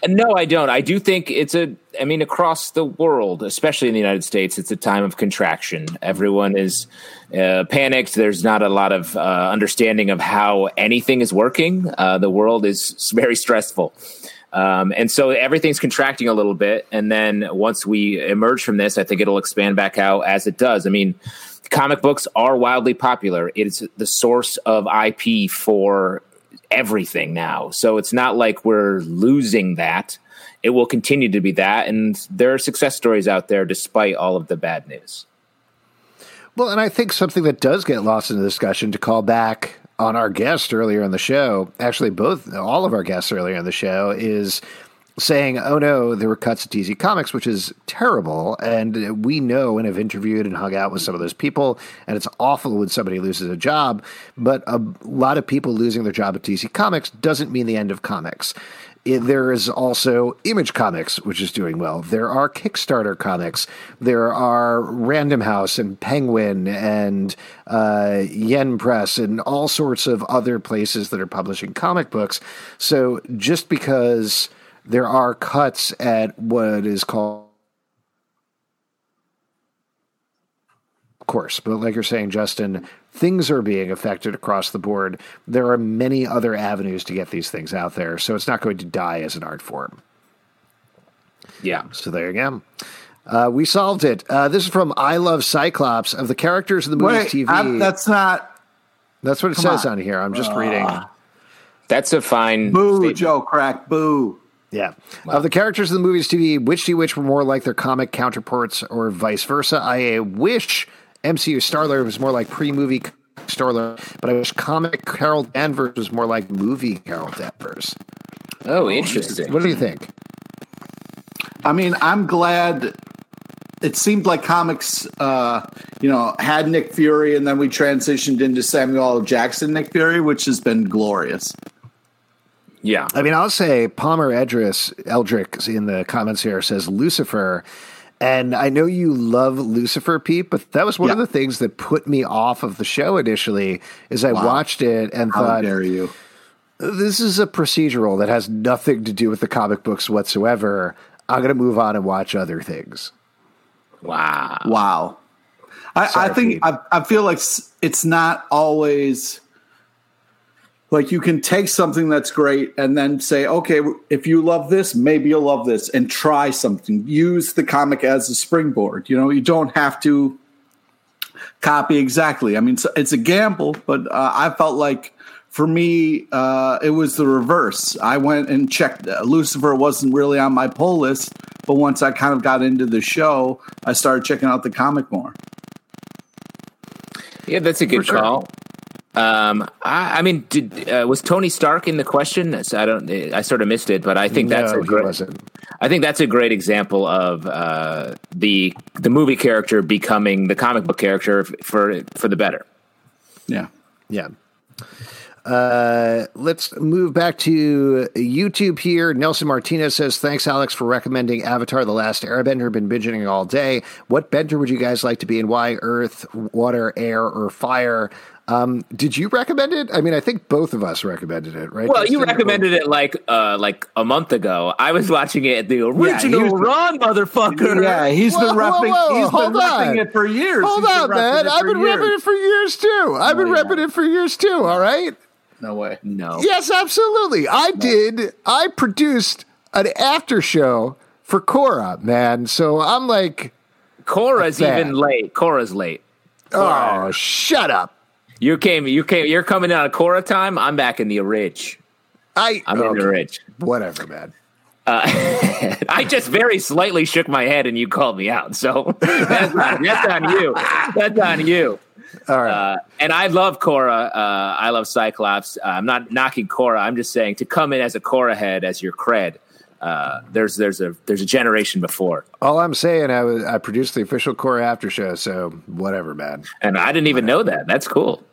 no, I don't. I do think it's a. I mean, across the world, especially in the United States, it's a time of contraction. Everyone is uh, panicked. There's not a lot of uh, understanding of how anything is working. Uh, the world is very stressful. Um, and so everything's contracting a little bit. And then once we emerge from this, I think it'll expand back out as it does. I mean, comic books are wildly popular. It's the source of IP for everything now. So it's not like we're losing that. It will continue to be that. And there are success stories out there despite all of the bad news. Well, and I think something that does get lost in the discussion to call back on our guest earlier in the show, actually both all of our guests earlier in the show, is saying, "Oh no, there were cuts at DC Comics, which is terrible." And we know and have interviewed and hung out with some of those people, and it's awful when somebody loses a job. But a lot of people losing their job at DC Comics doesn't mean the end of comics. There is also Image Comics, which is doing well. There are Kickstarter comics. There are Random House and Penguin and uh, Yen Press and all sorts of other places that are publishing comic books. So just because there are cuts at what is called of course, but like you're saying, Justin, things are being affected across the board. There are many other avenues to get these things out there, so it's not going to die as an art form. Yeah. So there you go. Uh, we solved it. Uh, this is from I Love Cyclops of the characters in the movie Wait, TV. I'm, that's not That's what it says on. on. here. I'm just reading. That's a fine. boo, statement. Joe Crack, boo. Yeah. Of the characters in the movies TV, which do you wish were more like their comic counterparts or vice versa? I wish MCU Star-Lord was more like pre-movie Star-Lord, but I wish comic Carol Danvers was more like movie Carol Danvers. Oh, interesting. What do you think? I mean, I'm glad. It seemed like comics, uh, you know, had Nick Fury, and then we transitioned into Samuel L. Jackson Nick Fury, which has been glorious. Yeah. I mean, I'll say Palmer Edris Eldrick in the comments here says Lucifer. And I know you love Lucifer, Pete, but that was one of the things that put me off of the show initially. Is I watched it and How thought, dare you? this is a procedural that has nothing to do with the comic books whatsoever. I'm gonna move on and watch other things. Wow. Wow. I, I think Pete. I, I feel like it's not always like you can take something that's great and then say, okay, if you love this, maybe you'll love this, and try something. Use the comic as a springboard. You know, you don't have to copy exactly. I mean, it's, it's a gamble, but uh, I felt like for me, uh, it was the reverse. I went and checked. Uh, Lucifer wasn't really on my pull list, but once I kind of got into the show, I started checking out the comic more. Yeah, that's a good sure. call. Um, I, I mean, did uh, was Tony Stark in the question? I don't. I sort of missed it, but I think that's a great. wasn't. I think that's a great example of uh, the the movie character becoming the comic book character for for the better. Yeah. Yeah. Uh, let's move back to YouTube here. Nelson Martinez says, Thanks, Alex, for recommending Avatar The Last Airbender. Been binging all day. What bender would you guys like to be and why? Earth, water, air, or fire? Um, did you recommend it? I mean, I think both of us recommended it, right? Well, you recommended it like uh, like a month ago. I was watching it at the original was- run, motherfucker. Yeah, he's Whoa, been repping. whoa, he's hold been repping on. it for years. Hold He's on, man. I've been years. repping it for years, too. I've been you repping it for years, too, all right? No way. No. Yes, absolutely. I did. I produced an after show for Korra, man. So I'm like, Korra's even late. Korra's late. oh, shut up. You came. You came. You're coming out of Korra time. I'm back in the ridge. I I'm in the okay, ridge. Whatever, man. <laughs> I just very slightly shook my head and you called me out. So <laughs> that's, on, that's on you. That's on you. All right. Uh, and I love Korra. Uh, I love Cyclops. Uh, I'm not knocking Korra. I'm just saying to come in as a Korra head as your cred. Uh, there's there's a there's a generation before, All I'm saying, I was I produced the official Korra after show. So whatever, man. and I didn't even know that. That's cool.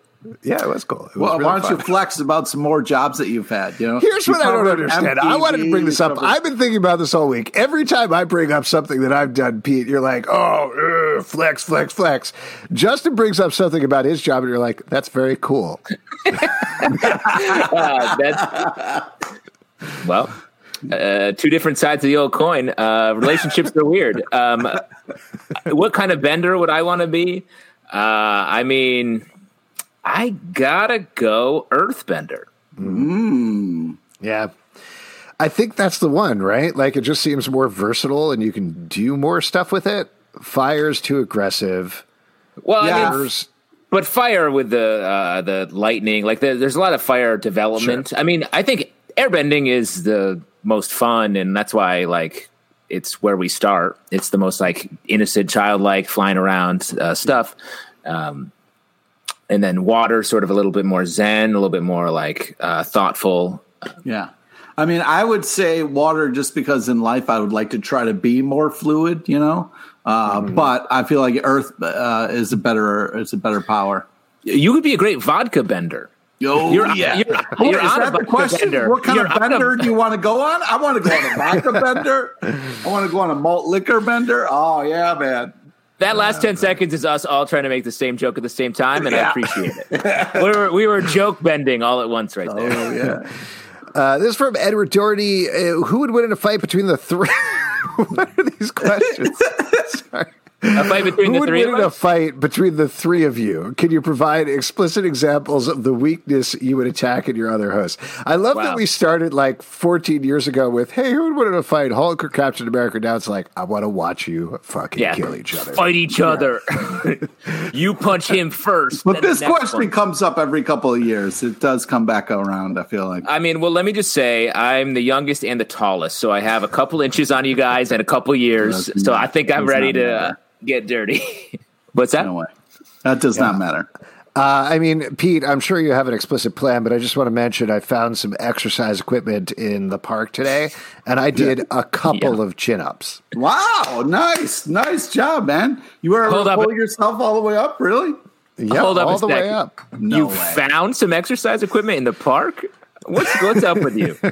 Yeah, it was cool. It was Well, really why don't you flex about some more jobs that you've had? You know, Here's You what I don't covered understand. I wanted to bring this up. I've been thinking about this all week. Every time I bring up something that I've done, Pete, you're like, oh, ugh, flex, flex, flex. Justin brings up something about his job, and you're like, that's very cool. <laughs> <laughs> Uh, that's well, uh, two different sides of the old coin. Uh, relationships are weird. Um, what kind of bender would I want to be? Uh, I mean, I gotta go Earthbender. Yeah. I think that's the one, right? Like it just seems more versatile and you can do more stuff with it. Fire's too aggressive. Well, I mean, but fire with the uh, the lightning, like the, there's a lot of fire development. I mean, I think airbending is the most fun, and that's why like it's where we start. It's the most like innocent, childlike, flying around uh, stuff. Um, and then water, sort of a little bit more zen, a little bit more like uh, thoughtful. Yeah. I mean, I would say water just because in life I would like to try to be more fluid, you know. Uh, Mm-hmm. But I feel like Earth uh, is a better is a better power. You could be a great vodka bender. Oh You're- yeah. you're- you're is that the question? bender. What kind of a- bender do you want to go on? I want to go on a vodka bender. <laughs> I want to go on a malt liquor bender. Oh yeah, man. That last 10 seconds is us all trying to make the same joke at the same time, and I appreciate it. <laughs> we, were, we were joke bending all at once right there. Oh yeah. <laughs> uh, this is from Edward Doherty. Uh, who would win in a fight between the three? <laughs> what are these questions? Sorry. A fight between Who the would three win of in a fight between the three of you? Can you provide explicit examples of the weakness you would attack in your other host? I love that we started like 14 years ago with, hey, who would win in a fight? Hulk or Captain America? Now it's like, I want to watch you fucking Yeah. kill each other. Fight each other. <laughs> you punch him first. But this question one. comes up every couple of years. It does come back around. I feel like. I mean, well, let me just say I'm the youngest and the tallest, so I have a couple inches on you guys and a couple years. So I think I'm ready to matter. Get dirty. <laughs> What's that? No way. That does not matter. Uh, I mean, Pete, I'm sure you have an explicit plan, but I just want to mention I found some exercise equipment in the park today, and I did a couple Yeah. of chin ups. Wow, nice, nice job, man. You were able Hold to pull yourself all the way up, really? Yeah, all a the way up. No you way. found some exercise equipment in the park? What's what's up with you? <laughs>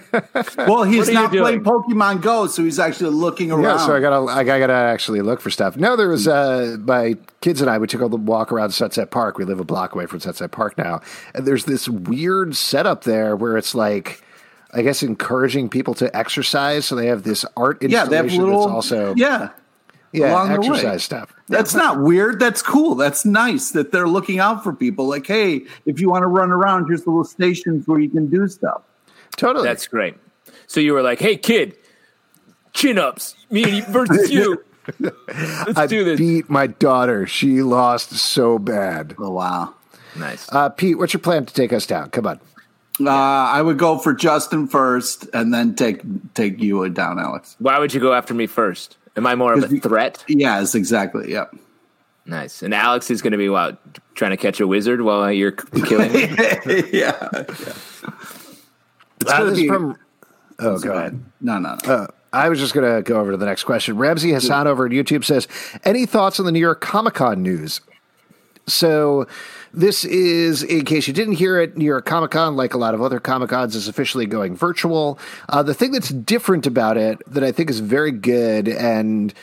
Well, he's What are you not playing? Pokemon Go, so he's actually looking around. Yeah, so I gotta, I gotta actually look for stuff. No, there was uh, my kids and I. We took a walk around Sunset Park. We live a block away from Sunset Park now, and there's this weird setup there where it's like I guess encouraging people to exercise. So they have this art installation Yeah, installation they have little. that's also yeah, yeah along the way. exercise stuff. That's not weird. That's cool. That's nice that they're looking out for people. Like, hey, if you want to run around, here's the little stations where you can do stuff. Totally. That's great. So you were like, "Hey, kid, chin ups, me and you <laughs> versus you. Let's I do this." beat my daughter. She lost so bad. Oh wow. nice. Uh, Pete, what's your plan to take us down? Come on. Uh, I would go for Justin first, and then take take you down, Alex. Why would you go after me first? Am I more of a you- threat? Yes, exactly. Yep. Nice. And Alex is going to be what trying to catch a wizard while you're killing me. <laughs> yeah. Uh, gonna this is be- from. Oh, go ahead. No, no, no. Uh, I was just going to go over to the next question. Ramsey Hassan over at YouTube says, "Any thoughts on the New York Comic Con news?" So, this is, in case you didn't hear it, New York Comic Con, like a lot of other Comic Cons, is officially going virtual. Uh, the thing that's different about it that I think is very good and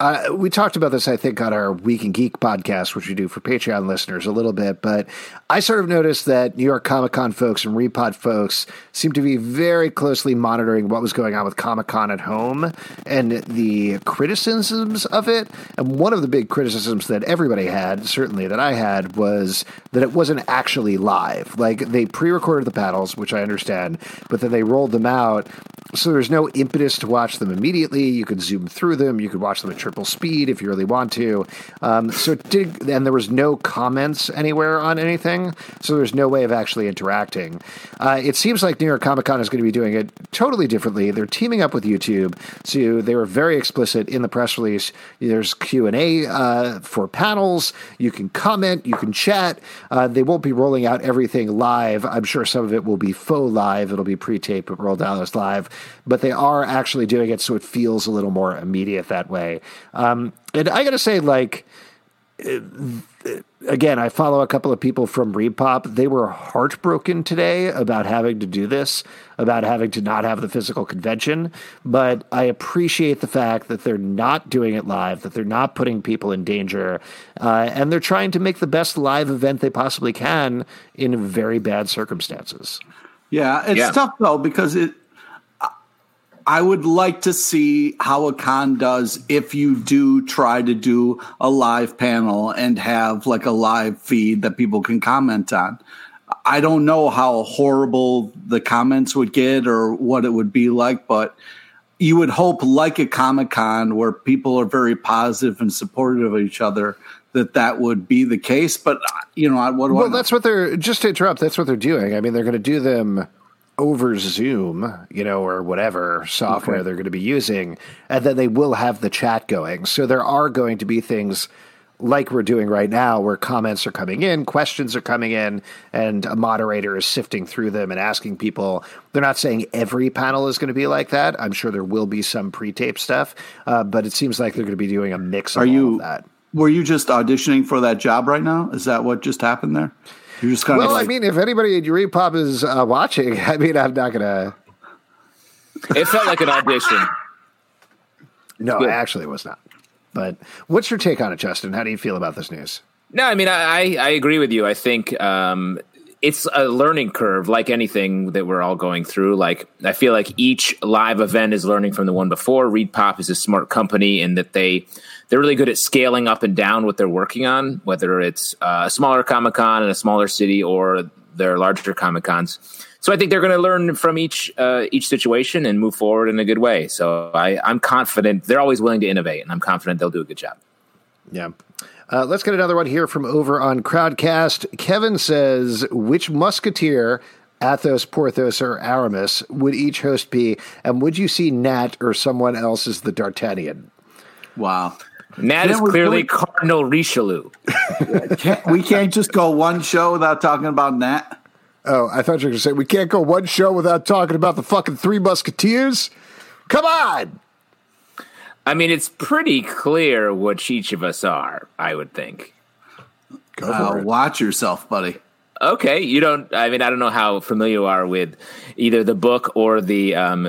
uh, we talked about this, I think, on our Week in Geek podcast, which we do for Patreon listeners a little bit. But I sort of noticed that New York Comic Con folks and ReedPop folks seem to be very closely monitoring what was going on with Comic Con at home and the criticisms of it. And one of the big criticisms that everybody had, certainly that I had, was that it wasn't actually live. Like they pre recorded the panels, which I understand, but then they rolled them out. So there's no impetus to watch them immediately. You could zoom through them. You could watch them at triple speed if you really want to. Um, so did, and there was no comments anywhere on anything. So there's no way of actually interacting. Uh, it seems like New York Comic Con is going to be doing it totally differently. They're teaming up with YouTube. So they were very explicit in the press release. There's Q and A uh, for panels. You can comment. You can chat. Uh, they won't be rolling out everything live. I'm sure some of it will be faux live. It'll be pre-taped but rolled out as live. But they are actually doing it so it feels a little more immediate that way. Um, and I got to say, like again, I follow a couple of people from ReedPop. They were heartbroken today about having to do this, about having to not have the physical convention. But I appreciate the fact that they're not doing it live, that they're not putting people in danger, uh, and they're trying to make the best live event they possibly can in very bad circumstances. Yeah, it's Yeah. tough though because it. I would like to see how a con does if you do try to do a live panel and have like a live feed that people can comment on. I don't know how horrible the comments would get or what it would be like, but you would hope, like a Comic Con where people are very positive and supportive of each other, that that would be the case. But you know, what do I Well, know? that's what they're just to interrupt. That's what they're doing. I mean, they're going to do them over Zoom, you know, or whatever software Okay. they're going to be using, and then they will have the chat going. So there are going to be things like we're doing right now, where comments are coming in, questions are coming in, and a moderator is sifting through them and asking people. They're not saying every panel is going to be like that. I'm sure there will be some pre-tape stuff, uh, but it seems like they're going to be doing a mix of Are you of that. Were you just auditioning for that job right now? Is that what just happened there? You're just kind Well, of like, I mean, if anybody at ReedPop is uh, watching, <laughs> I mean, I'm not going to. It felt like an audition. No, Good. Actually it was not. But what's your take on it, Justin? How do you feel about this news? No, I mean, I, I, I agree with you. I think um, it's a learning curve, like anything that we're all going through. Like, I feel like each live event is learning from the one before. ReedPop is a smart company in that they they're really good at scaling up and down what they're working on, whether it's uh, a smaller Comic Con in a smaller city or their larger Comic Cons. So I think they're going to learn from each uh, each situation and move forward in a good way. So I, I'm confident they're always willing to innovate, and I'm confident they'll do a good job. Yeah. Uh, let's get another one here from over on Crowdcast. Kevin says, which musketeer, Athos, Porthos, or Aramis, would each host be? And would you see Nat or someone else as the D'Artagnan? wow. Nat is clearly doing- Cardinal Richelieu. Can't, we can't just go one show without talking about Nat. Oh, I thought you were going to say, we can't go one show without talking about the fucking Three Musketeers? Come on! I mean, it's pretty clear which each of us are, I would think. Go Uh, it. watch yourself, buddy. Okay, you don't. I mean, I don't know how familiar you are with either the book or the um,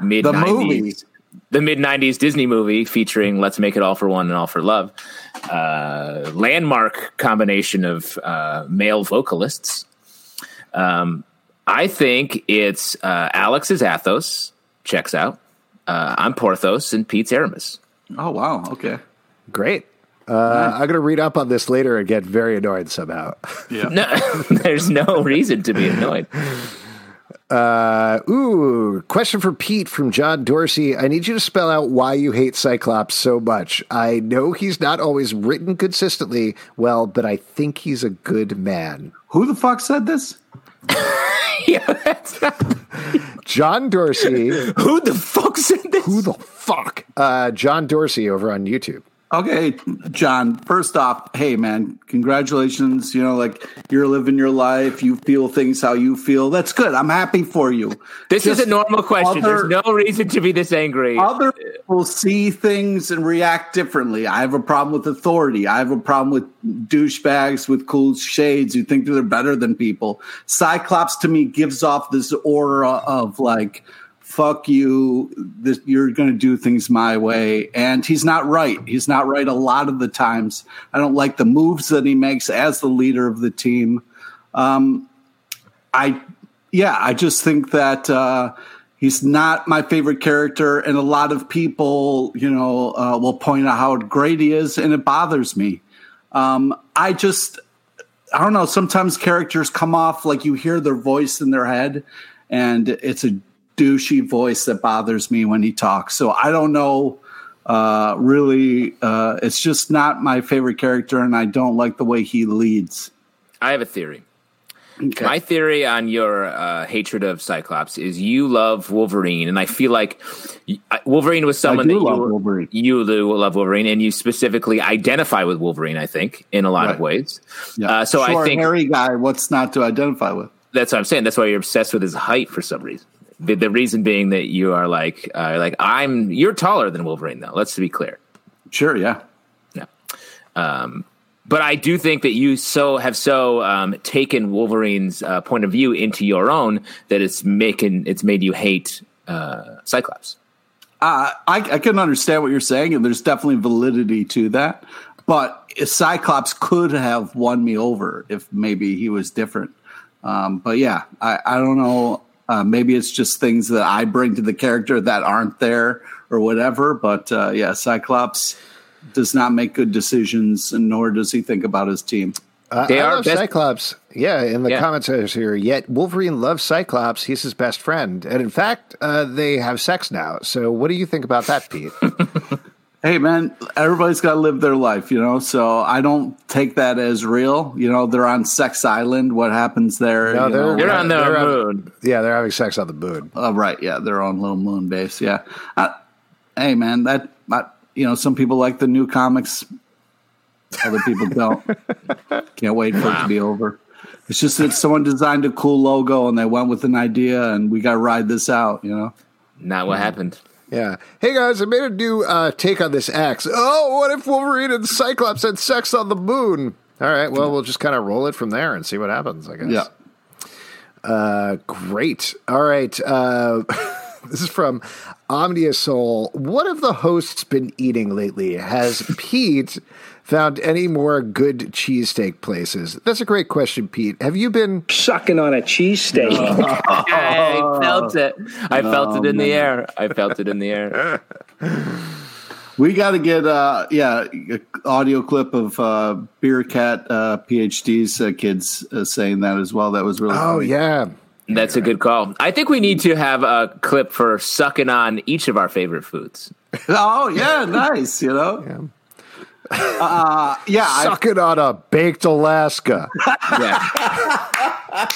mid The movie. Nineties, the mid nineties Disney movie featuring "Let's Make It All for One and All for Love," uh, landmark combination of uh, male vocalists. Um, I think it's uh, Alex is Athos. Checks out. Uh, I'm Porthos, and Pete's Aramis. Oh wow. Okay. Great. Uh, I'm going to read up on this later and get very annoyed somehow. Yeah. No, <laughs> there's no reason to be annoyed. <laughs> Uh, ooh, question for Pete from John Dorsey. I need you to spell out why you hate Cyclops so much. I know he's not always written consistently well, but I think he's a good man. Who the fuck said this? <laughs> yeah, that's John Dorsey. who the fuck said this? Who the fuck? Uh, John Dorsey over on YouTube. Okay, John, first off, hey man, congratulations. You know, like you're living your life, you feel things how you feel. That's good. I'm happy for you. This Just is a normal question. other- There's no reason to be this angry. Other people see things and react differently. I have a problem with authority. I have a problem with douchebags with cool shades who think they're better than people. Cyclops to me gives off this aura of like, fuck you, this, you're going to do things my way. And he's not right. He's not right a lot of the times. I don't like the moves that he makes as the leader of the team. Um, I yeah, I just think that uh, he's not my favorite character, and a lot of people, you know, uh, will point out how great he is, and it bothers me. Um, I just, I don't know. Sometimes characters come off like you hear their voice in their head, and it's a douchey voice that bothers me when he talks. So I don't know. Uh, really, uh, it's just not my favorite character, and I don't like the way he leads. I have a theory. Okay. My theory on your uh, hatred of Cyclops is you love Wolverine, and I feel like Wolverine was someone that love you, Wolverine. you do love Wolverine, and you specifically identify with Wolverine. I think in a lot of ways. Yeah. Uh, so I Short, think hairy guy. What's not to identify with? that's what I'm saying. That's why you're obsessed with his height for some reason. The, the reason being that you are like, uh, like I'm. You're taller than Wolverine, though. Let's be clear. Sure, yeah. Yeah. Um, but I do think that you so have so um, taken Wolverine's uh, point of view into your own that it's making it's made you hate uh, Cyclops. Uh, I, I can understand what you're saying, and there's definitely validity to that. But Cyclops could have won me over if maybe he was different. Um, but yeah, I, I don't know. Uh, maybe it's just things that I bring to the character that aren't there or whatever. But uh, yeah, Cyclops does not make good decisions, and nor does he think about his team. Uh, They I are love best- Cyclops. Yeah, in the Yeah. commentators here. Yet Wolverine loves Cyclops. He's his best friend, and in fact, uh, they have sex now. So, what do you think about that, Pete? <laughs> Hey man, everybody's got to live their life, you know. So I don't take that as real. You know, they're on Sex Island. What happens there? No, you they're- know, You're on the They're on- moon. yeah, they're having sex on the moon. Oh, right. Yeah, they're on little moon base. Yeah. Uh, hey, man, that uh, you know, some people like the new comics. Other people don't. <laughs> Can't wait for it to be over. It's just that someone designed a cool logo and they went with an idea, and we got to ride this out. You know. Not what happened. Yeah. Hey guys, I made a new uh, take on this X. Oh, what if Wolverine and Cyclops had sex on the moon? All right. Well, we'll just kind of roll it from there and see what happens. I guess. Yeah. Uh, great. All right. Uh, <laughs> this is from Omnia Soul. What have the hosts been eating lately? Has Pete found any more good cheesesteak places? That's a great question, Pete. Have you been? sucking on a cheesesteak. <laughs> I felt it. I felt it in the air. I felt it in the air. <laughs> We got to get, uh, yeah, a audio clip of uh, Beer Cat uh, PhD's uh, kids uh, saying that as well. That was really Oh funny. yeah. That's a good call. I think we need to have a clip for sucking on each of our favorite foods. <laughs> Oh, yeah, nice, you know? Uh, yeah, I, Sucking on a baked Alaska. <laughs> Yeah.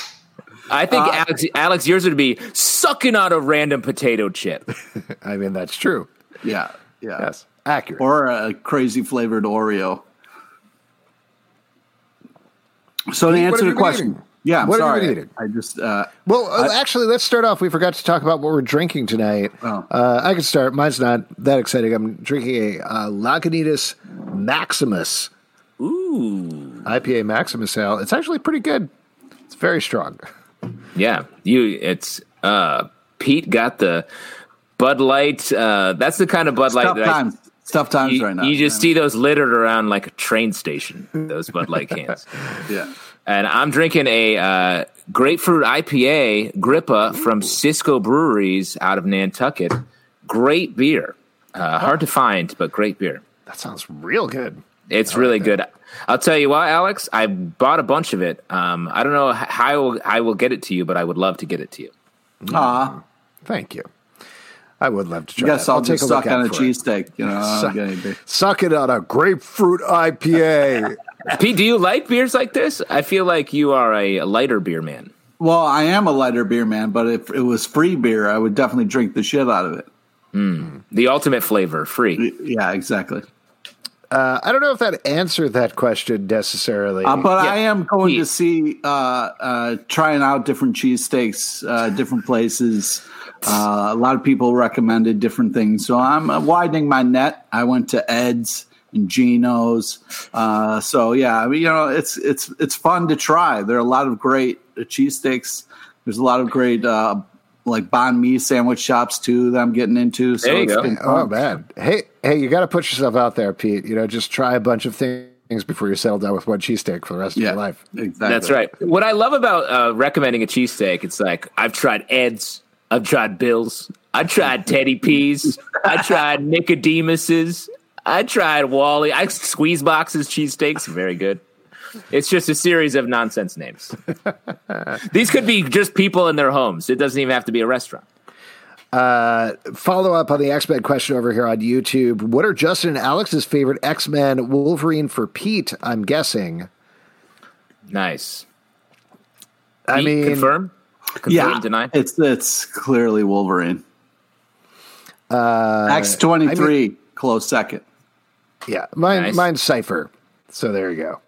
I think Alex, Alex, yours would be sucking on a random potato chip. <laughs> I mean, that's true. yeah, yeah. Yes, accurate. Or a crazy flavored Oreo. So to answer the question, eating? Yeah, I'm What have you sorry. been eating? I just, uh, Well, uh, actually, let's start off. We forgot to talk about what we're drinking tonight. Oh. Uh, I can start. Mine's not that exciting. I'm drinking a uh, Lagunitas Maximus Ooh. IPA Maximus ale. It's actually pretty good. It's very strong. Yeah. You it's uh Pete got the Bud Light. Uh that's the kind of Bud Light tough that I, times. It's tough times you, right now. you just man. see those littered around like a train station, those Bud Light cans. <laughs> yeah. And I'm drinking a uh, grapefruit IPA Gripah from Cisco Breweries out of Nantucket. Great beer. Uh, hard to find, but great beer. That sounds real good. It's really good. I'll tell you what, Alex. I bought a bunch of it. Um, I don't know how I will, I will get it to you, but I would love to get it to you. Ah, Thank you. I would love to I try guess that. I'll, take just a look suck on a for it. cheesesteak. You know, I don't get any big- Suck it on a grapefruit IPA. <laughs> Pete, do you like beers like this? I feel like you are a lighter beer man. Well, I am a lighter beer man, but if it was free beer, I would definitely drink the shit out of it. The ultimate flavor, free. Yeah, exactly. uh, I don't know if that answered that question necessarily. Uh, but Yeah. I am going to see uh, uh, trying out different cheesesteaks, uh, different places. Uh, a lot of people recommended different things, so I'm uh, widening my net. I went to Ed's and Geno's. Uh, so yeah, I mean, you know, it's it's it's fun to try. There are a lot of great uh, cheesesteaks. There's a lot of great uh, like banh mi sandwich shops too that I'm getting into. So There you it's go. been oh man, hey, hey, you got to put yourself out there, Pete. You know, just try a bunch of things before you settle down with one cheesesteak for the rest of yeah, your life. exactly. That's right. What I love about uh, recommending a cheesesteak, it's like I've tried Ed's, I've tried Bill's, I tried Teddy P's, I tried Nicodemus's, I tried Wally. I squeeze boxes cheesesteaks, very good. It's just a series of nonsense names. <laughs> These could be just people in their homes. It doesn't even have to be a restaurant. Follow up on the X Men question over here on YouTube. What are Justin and Alex's favorite X Men Wolverine for Pete? I'm guessing. Nice. I Pete, mean, confirm. Confirm. Yeah, Deny. it's it's clearly Wolverine. Uh, X twenty three, close second. Yeah, mine, Nice. mine's Cypher. So there you go.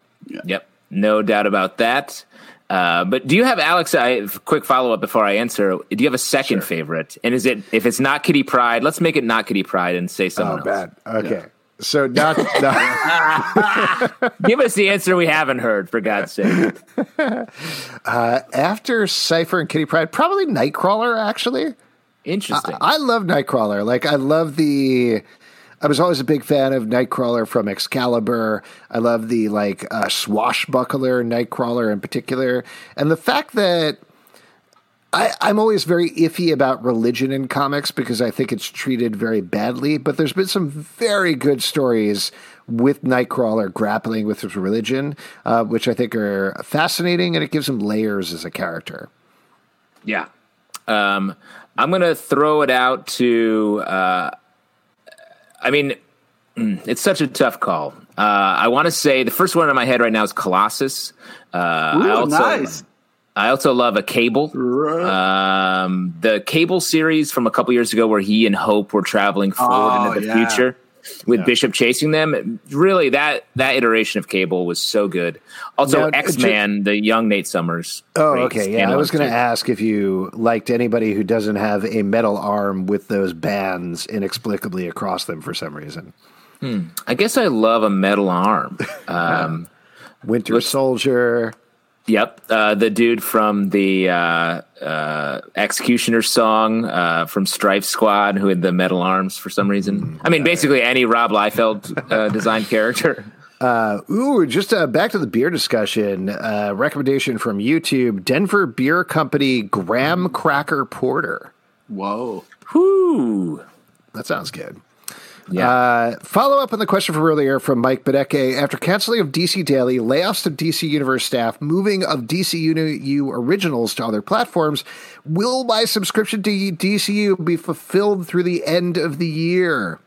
Yep, no doubt about that. Uh, but do you have Alex? I quick follow up before I answer. Do you have a second favorite? And is it if it's not Kitty Pryde? Let's make it not Kitty Pryde and say Oh, someone else. bad. Okay. So not, not <laughs> Give us the answer we haven't heard, for God's sake. <laughs> after Cypher and Kitty Pryde, probably Nightcrawler. Actually, Interesting. I love Nightcrawler. Like I love the. I was always a big fan of Nightcrawler from Excalibur. I love the like uh, swashbuckler Nightcrawler in particular, and the fact that I, I'm always very iffy about religion in comics because I think it's treated very badly. But there's been some very good stories with Nightcrawler grappling with his religion, uh, which I think are fascinating, and it gives him layers as a character. yeah. Um, I'm to throw it out to. Uh, I mean, mm, it's such a tough call. Uh, I want to say the first one in my head right now is Colossus. Uh, I also, nice. I also love a Cable. Um, the Cable series from a couple years ago, where he and Hope were traveling forward Oh, into the yeah. future with Bishop chasing them. Really, that that iteration of Cable was so good. Also, X Man, the young Nate Summers. Oh, okay. Yeah, I was going to ask if you liked anybody who doesn't have a metal arm with those bands inexplicably across them for some reason. I guess I love a metal arm. <laughs> Um, Winter Soldier. Yep, uh, the dude from the uh, uh, Executioner song uh, from Stryfe Squad, who had the metal arms for some reason. I mean, basically any Rob Liefeld uh, <laughs> designed character. Ooh, just uh, back to the beer discussion. Uh, recommendation from YouTube: Denver Beer Company Graham Cracker Porter. Whoa. Whoo! That sounds good. Yeah, Uh, follow up on the question from earlier from Mike Bedeke. After canceling of DC Daily, layoffs of DC Universe staff, moving of DC DCU originals to other platforms, will my subscription to DCU be fulfilled through the end of the year?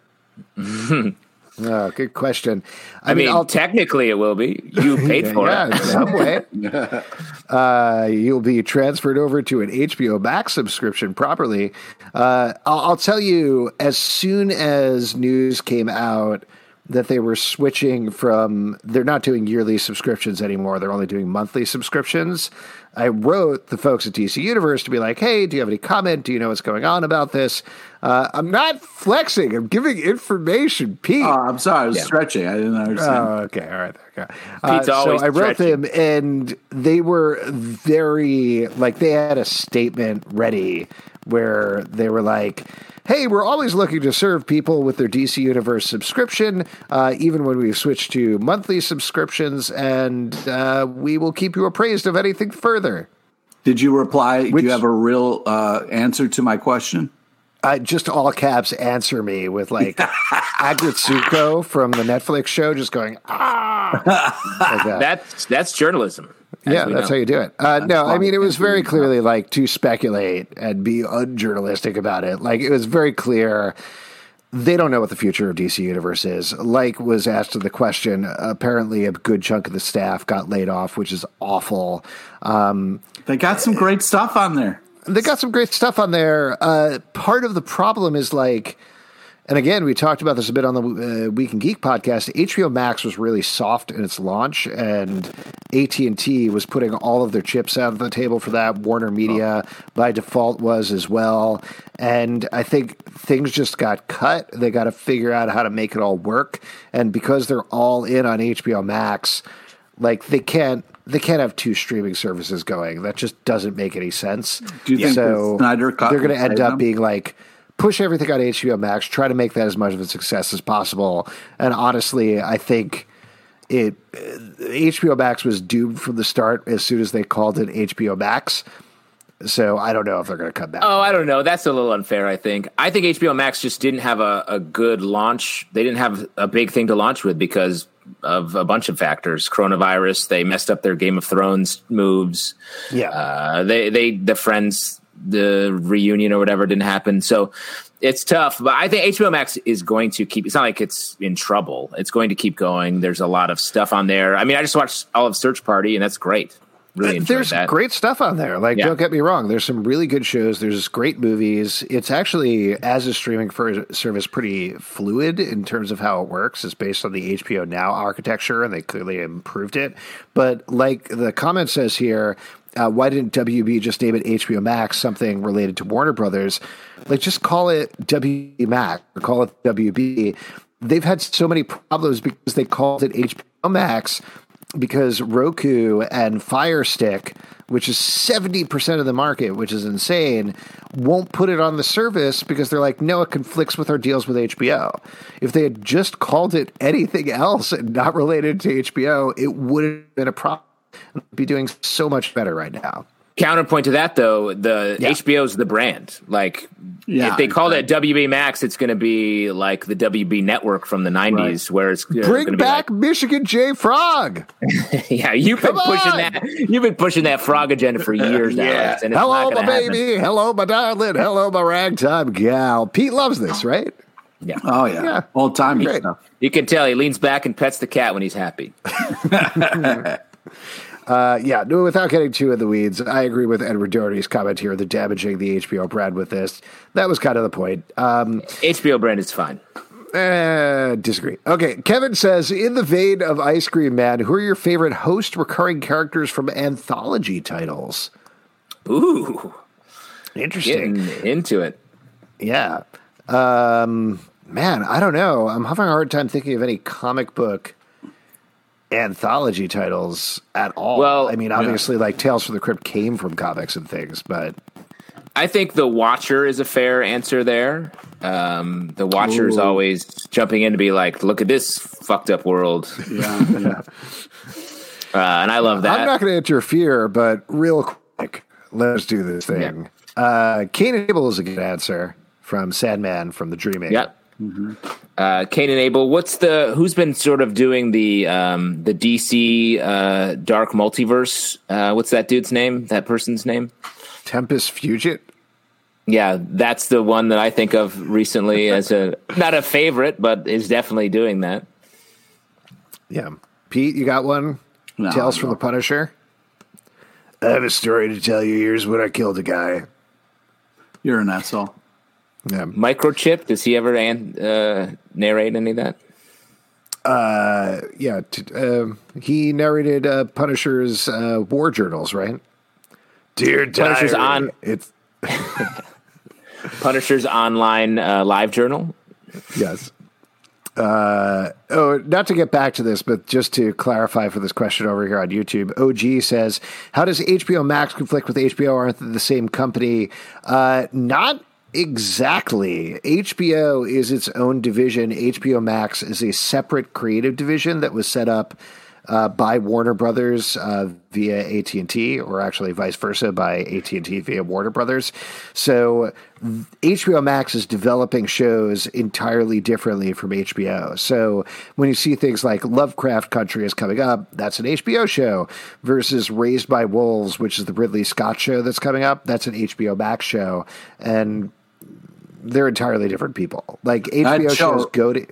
<laughs> oh, good question. I mean, technically it will be. You <laughs> paid for yeah, in it. some way. <laughs> uh, you'll be transferred over to an HBO Max subscription properly. Uh, I'll, I'll tell you, as soon as news came out that they were switching from, they're not doing yearly subscriptions anymore. They're only doing monthly subscriptions. I wrote the folks at DC Universe to be like, hey, do you have any comment? Do you know what's going on about this? Uh, I'm not flexing. I'm giving information, Pete. Oh, I'm sorry. I was stretching. I didn't understand. Oh, okay, all right. Okay. Uh, Pete's so always I wrote stretching. them, and they were very like they had a statement ready where they were like, "Hey, we're always looking to serve people with their DC Universe subscription, uh, even when we've switched to monthly subscriptions, and uh, we will keep you appraised of anything further." Did you reply? Which- do you have a real uh, answer to my question? I just all caps answer me with like <laughs> Aggretsuko from the Netflix show, just going ah. like that. That's that's journalism. Yeah, that's know. how you do it. Uh, no, I mean it was very clearly like to speculate and be unjournalistic about it. Like it was very clear they don't know what the future of DC Universe is. Like was asked the question. Apparently, a good chunk of the staff got laid off, which is awful. Um, They got some great stuff on there. They got some great stuff on there. Uh, part of the problem is like, and again, we talked about this a bit on the uh, Week in Geek podcast. HBO Max was really soft in its launch, and AT and T was putting all of their chips out of the table for that. Warner Media by default was as well, and I think things just got cut. They got to figure out how to make it all work, and because they're all in on HBO Max, like they can't. They can't have two streaming services going. That just doesn't make any sense. Do you so? the Snyder Cut they're going to end up them? being like push everything on HBO Max, try to make that as much of a success as possible. And honestly, I think it HBO Max was doomed from the start as soon as they called it HBO Max. So I don't know if they're going to come back. Oh, I don't know. That's a little unfair, I think. I think HBO Max just didn't have a, a good launch. They didn't have a big thing to launch with because of a bunch of factors. Coronavirus, they messed up their Game of Thrones moves. Yeah. Uh, they, they, the Friends, the reunion or whatever didn't happen. So it's tough, but I think HBO Max is going to keep, it's not like it's in trouble. It's going to keep going. There's a lot of stuff on there. I mean, I just watched all of Search Party and that's great. Really enjoyed There's that. great stuff on there. Like, Yeah. don't get me wrong. There's some really good shows. There's great movies. It's actually, as a streaming service, pretty fluid in terms of how it works. It's based on the HBO Now architecture, and they clearly improved it. But like the comment says here, uh, why didn't WB just name it HBO Max, something related to Warner Brothers? Like, just call it WB Max or call it WB. They've had so many problems because they called it HBO Max because Roku and Fire Stick, which is 70% of the market, which is insane, won't put it on the service because they're like, no, it conflicts with our deals with HBO. If they had just called it anything else and not related to HBO, it would have been a problem. Be doing so much better right now. Counterpoint to that, though, the Yeah. HBO's the brand. Like, Yeah, if they called it WB Max, it's going to be like the WB network from the '90s, where it's uh, Bring gonna be back Michigan J Frog. <laughs> Yeah, you've been Come pushing on! that. You've been pushing that frog agenda for years now. Yeah. Alex, and Hello, my gonna happen. baby. Hello, my darling. Hello, my ragtime gal. Pete loves this, right? Yeah, Oh yeah, Yeah. old timey stuff. you can tell he leans back and pets the cat when he's happy. <laughs> <laughs> Uh, yeah, no, without getting too in the weeds, I agree with Edward Doherty's comment here. They're damaging the HBO brand with this. That was kind of the point. Um, HBO brand is fine. eh, disagree. Okay, Kevin says, in the vein of Ice Cream Man, who are your favorite host recurring characters from anthology titles? Ooh, Interesting. getting into it. Yeah. Um, man, I don't know. I'm having a hard time thinking of any comic book anthology titles at all. Well, I mean, obviously, like Tales from the Crypt came from comics and things, but I think the Watcher is a fair answer there. Um, the Watcher is always jumping in to be like, "Look at this fucked up world," <laughs> Yeah, yeah. <laughs> uh, and I love that. I'm not going to interfere, but real quick, let's do this thing. Uh, Cain and Abel is a good answer from Sandman from the Dreaming. Yep. Uh, Cain and Abel. What's the who's been sort of doing the um, the DC uh, Dark Multiverse? Uh, what's that dude's name? That person's name? Tempest Fugit. Yeah, that's the one that I think of recently <laughs> as a not a favorite, but is definitely doing that. Yeah. Pete, you got one? No, Tales from the. Punisher. I have a story to tell you. Here's when I killed a guy. You're an asshole. Yeah. Microchip. Does he ever an, uh, narrate any of that? Uh, yeah. T- um he narrated uh, Punisher's uh, war journals, right? Dear diary, Punisher's on- It's <laughs> Punisher's online uh, live journal. Yes. Uh, oh, not to get back to this, but just to clarify for this question over here on YouTube, OG says, "How does HBO Max conflict with HBO? Aren't they the same company?" Uh, not exactly. HBO is its own division. HBO Max is a separate creative division that was set up uh, by Warner Brothers uh, via AT and T, or actually vice versa by AT and T via Warner Brothers. So HBO Max is developing shows entirely differently from HBO. So when you see things like Lovecraft Country is coming up, that's an HBO show, versus Raised by Wolves, which is the Ridley Scott show that's coming up, that's an HBO Max show, and they're entirely different people. Like HBO show- shows go to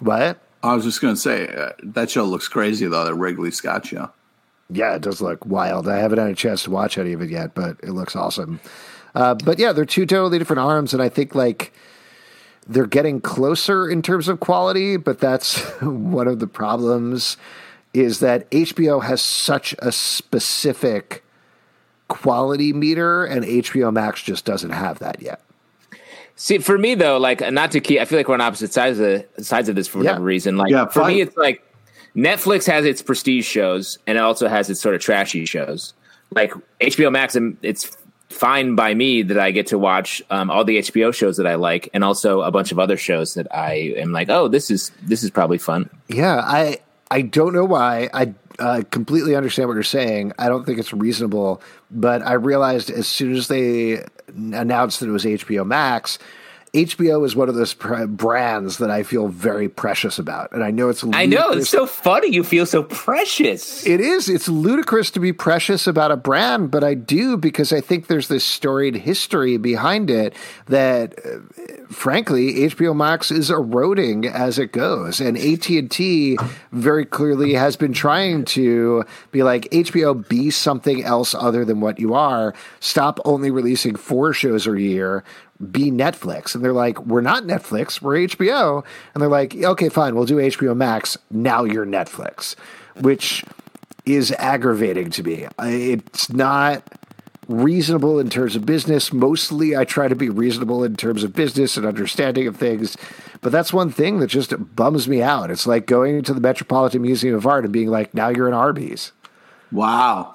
what? I was just going to say uh, that show looks crazy though. The Ridley Scott show. Yeah, it does look wild. I haven't had a chance to watch any of it yet, but it looks awesome. Uh, but yeah, they're two totally different arms, and I think like they're getting closer in terms of quality. But that's <laughs> one of the problems is that HBO has such a specific quality meter, and HBO Max just doesn't have that yet. See, for me though, like not to keep, I feel like we're on opposite sides of the, sides of this for whatever Yeah. reason. Like Yeah, for me, it's like Netflix has its prestige shows and it also has its sort of trashy shows. Like HBO Max, um, it's fine by me that I get to watch um, all the HBO shows that I like, and also a bunch of other shows that I am like, oh, this is this is probably fun. Yeah, I I don't know why. I uh, completely understand what you're saying. I don't think it's reasonable, but I realized as soon as they announced that it was HBO Max, HBO is one of those pr- brands that I feel very precious about, and I know it's I know it's so funny. You feel so precious. it is. It's ludicrous to be precious about a brand, but I do because I think there's this storied history behind it that, uh, frankly, HBO Max is eroding as it goes, and AT and T very clearly has been trying to be like HBO, be something else other than what you are. Stop only releasing four shows a year. Be Netflix, and they're like, "We're not Netflix, we're HBO," and they're like, "Okay, fine, we'll do HBO Max. Now you're Netflix." which is aggravating to me. It's not reasonable in terms of business. Mostly, I try to be reasonable in terms of business and understanding of things. But that's one thing that just bums me out. It's like going to the Metropolitan Museum of Art and being like, now you're in Arby's. Wow.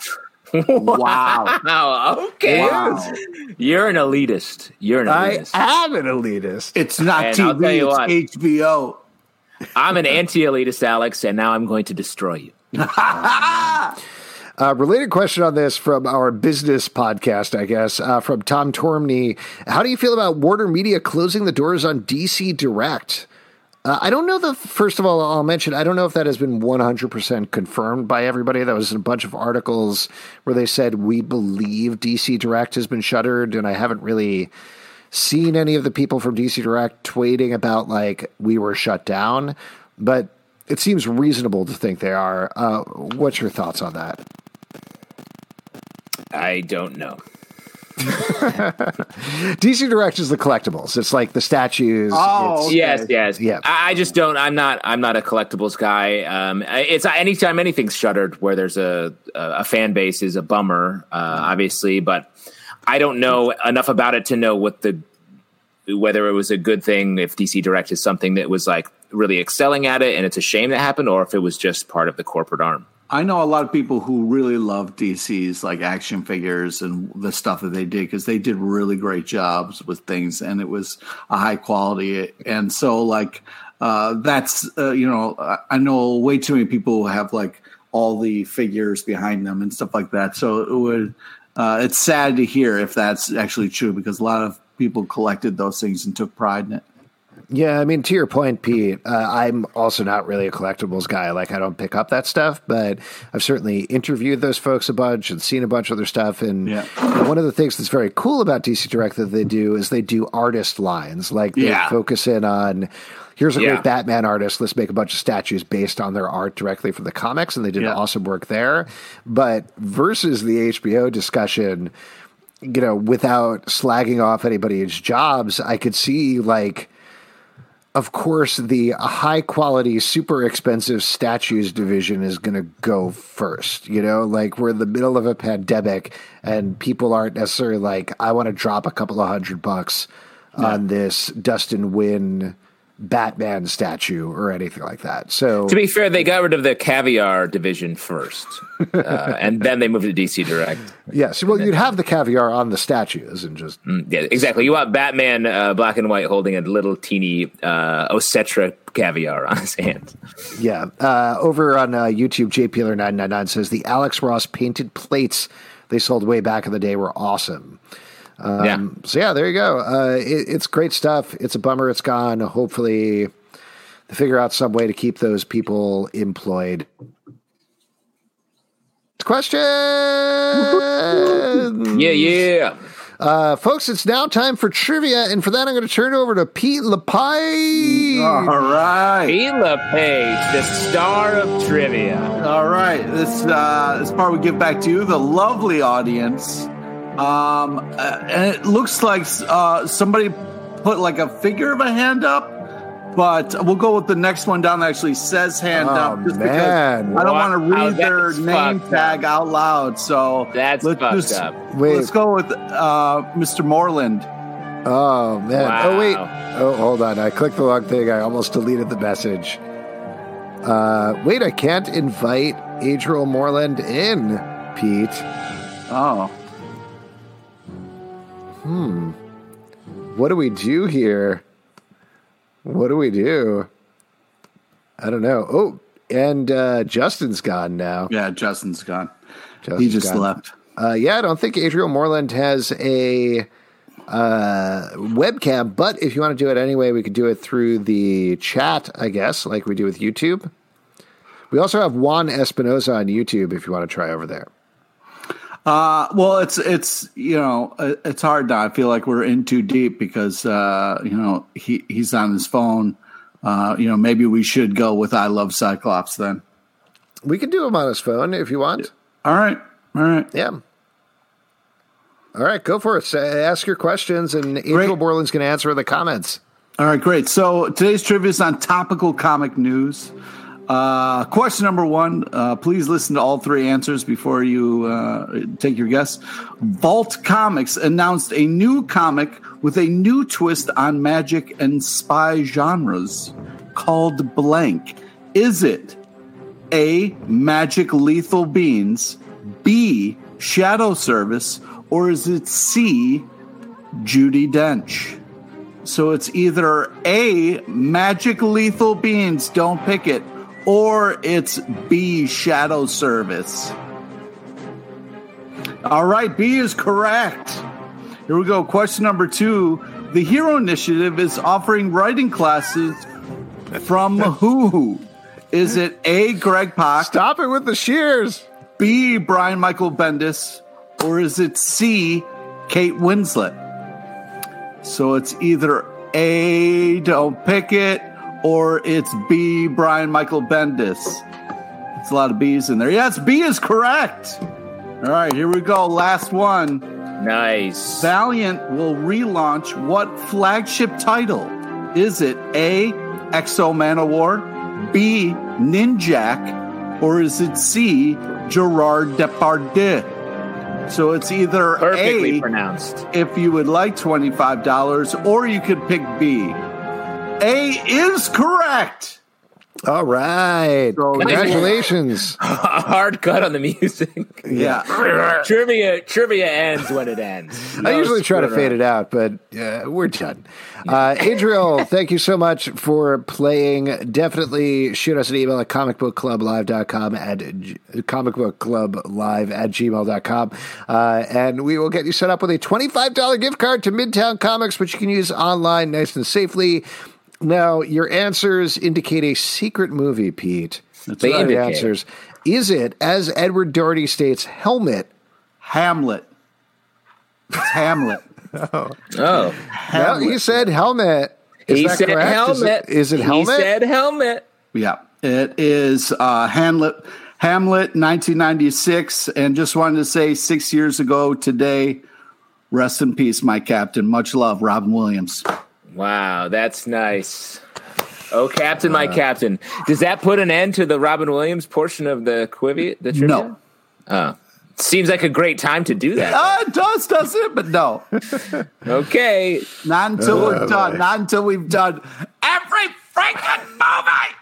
Wow. Oh, <laughs> okay. Wow. You're an elitist. You're an elitist. I elitist. am an elitist. It's not And I'll tell TV. you what. It's HBO. I'm an anti-elitist, Alex, and now I'm going to destroy you. <laughs> Uh, related question on this from our business podcast, I guess, uh, from Tom Tormney. How do you feel about Warner Media closing the doors on DC Direct? Uh, I don't know the, first of all, I'll mention, I don't know if that has been 100% confirmed by everybody. That was a bunch of articles where they said, we believe DC Direct has been shuttered, and I haven't really seen any of the people from DC Direct tweeting about, like, we were shut down, but it seems reasonable to think they are. Uh, what's your thoughts on that? I don't know. <laughs> DC Direct is the collectibles. It's like the statues. Oh, It's- okay. Yes, yes. Yeah. I, I just don't. I'm not. I'm not a collectibles guy. Um, it's anytime anything's shuttered where there's a a fan base is a bummer, uh, obviously. But I don't know enough about it to know what the whether it was a good thing if DC Direct is something that was like really excelling at it and it's a shame that happened, or if it was just part of the corporate arm. I know a lot of people who really love DC's like action figures and the stuff that they did because they did really great jobs with things and it was a high quality. And so, like, uh, that's, uh, you know, I- know way too many people who have like all the figures behind them and stuff like that. So it would, uh, it's sad to hear if that's actually true because a lot of people collected those things and took pride in it. Yeah, I mean, to your point, Pete, uh, I'm also not really a collectibles guy. Like, I don't pick up that stuff, but I've certainly interviewed those folks a bunch and seen a bunch of their stuff. And Yeah. one of the things that's very cool about DC Direct that they do is they do artist lines. Like, they Yeah. focus in on. Here's a Yeah. great Batman artist. Let's make a bunch of statues based on their art directly from the comics, and they did Yeah. awesome work there. But versus the HBO discussion, you know, without slagging off anybody's jobs, I could see like of course, the high quality, super expensive statues division is going to go first. You know, like we're in the middle of a pandemic and people aren't necessarily like, I want to drop a couple of hundred bucks on this Dustin Nguyen Batman statue or anything like that. So To be fair, they got rid of the caviar division first, uh, <laughs> and then they moved to DC Direct. yes, well, you'd have the caviar on the statues and just Yeah, exactly. You want Batman, uh, black and white, holding a little teeny uh, Osetra caviar on his hand. Yeah. Uh, over on uh, YouTube, JPeeler999 says the Alex Ross painted plates they sold way back in the day were awesome. Um, yeah. So, yeah, there you go. Uh, it, it's great stuff. It's a bummer it's gone. Hopefully, they figure out some way to keep those people employed. Question. Yeah, yeah. Uh, folks, it's now time for trivia, and for that, I'm going to turn it over to Pete LePie. All right. Pete LePage, the star of trivia. All right, this uh, this part we give back to you, the lovely audience. Um, uh, and it looks like uh, somebody put like a figure of a hand up, but we'll go with the next one down that actually says hand Oh, up, just man. because I don't want to Wow, read their name tag up. out loud. So That's let's fucked just- up. Wait. Let's go with uh, Mr. Moreland. Oh man! Oh wait! Oh, hold on! I clicked the wrong thing. I almost deleted the message. Uh, wait! I can't invite Adriel Moreland in, Pete. Oh, What do we do here? What do we do? I don't know. Oh, and uh, Justin's gone now. yeah, Justin's gone. he just gone. left. Uh, yeah, I don't think Adriel Moreland has a uh, webcam, but if you want to do it anyway, we could do it through the chat, I guess, like we do with YouTube. We also have Juan Espinosa on YouTube if you want to try over there. Uh, well, it's it's you know it's hard now. I feel like we're in too deep because uh, you know he he's on his phone. Uh, you know, maybe we should go with I love Cyclops then. We can do him on his phone if you want. All right, all right. Yeah. All right, go for it. Ask your questions, and Adriel Great. Moreland's going to answer the comments. All right, great. So today's trivia is on topical comic news. Uh, question number one. Uh, please listen to all three answers before you uh, take your guess. Vault Comics announced a new comic with a new twist on magic and spy genres called Blank. Is it A. Magic Lethal Beans, B. Shadow Service, or is it C. Judi Dench? So it's either A, magic lethal Beans, don't pick it, or it's B, shadow service. All right, B is correct. Here we go. Question number two. The Hero Initiative is offering writing classes from <laughs> who? Is it A, Greg Pak, Stop it with the shears. B, Brian Michael Bendis, or is it C, Kate Winslet? So it's either A, don't pick it, or it's B, Brian Michael Bendis. It's a lot of B's in there. Yes, B is correct. All right, here we go. Last one. Nice. Valiant will relaunch what flagship title? Is it A, X-O Manowar, B, Ninjak, or is it C, Gerard Depardieu? So it's either Perfectly A, pronounced. if you would like $25, or you could pick B. A is correct. All right. So- Congratulations. <laughs> A hard cut on the music. Yeah. <laughs> trivia trivia ends when it ends. I usually try to fade it out, but uh, we're done. Uh, Adriel, <laughs> thank you so much for playing. Definitely shoot us an email at comicbookclublive.com at g- comicbookclublive at gmail.com. Uh, and we will get you set up with a $25 gift card to Midtown Comics, which you can use online nice and safely. Now, your answers indicate a secret movie, Pete. That's They right. The indicate. answers. Is it, as Edward Doherty states, Helmet? Hamlet. It's Hamlet. <laughs> Oh, Well, Hamlet. he said helmet. Is he that said correct? helmet. Is it, is it helmet? He said helmet. Yeah, it is uh, Hamlet. Hamlet, 1996, and just wanted to say, six years ago today, rest in peace, my captain. Much love, Robin Williams. Wow, that's nice. Oh, Captain, my Captain. Does that put an end to the Robin Williams portion of the Quivy? The trivia? No. Oh, seems like a great time to do that. Uh, it does, does it? But no, <laughs> Okay. not until we're done. Not until we've done every freaking movie.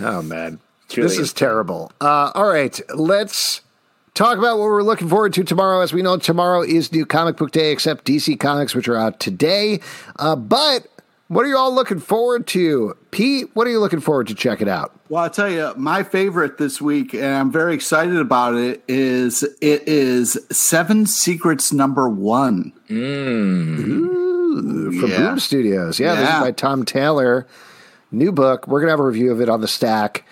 Oh man, Truly. this is terrible. Uh, all right, let's talk about what we're looking forward to tomorrow. As we know, tomorrow is New Comic Book Day, except DC Comics, which are out today. Uh, but what are you all looking forward to? Pete, what are you looking forward to checking out? Well, I'll tell you, my favorite this week, and I'm very excited about it, is it is Seven Secrets number one. Ooh, from Yeah. Boom Studios. Yeah, this is Yeah. by Tom Taylor. New book. We're gonna have a review of it on the Stack.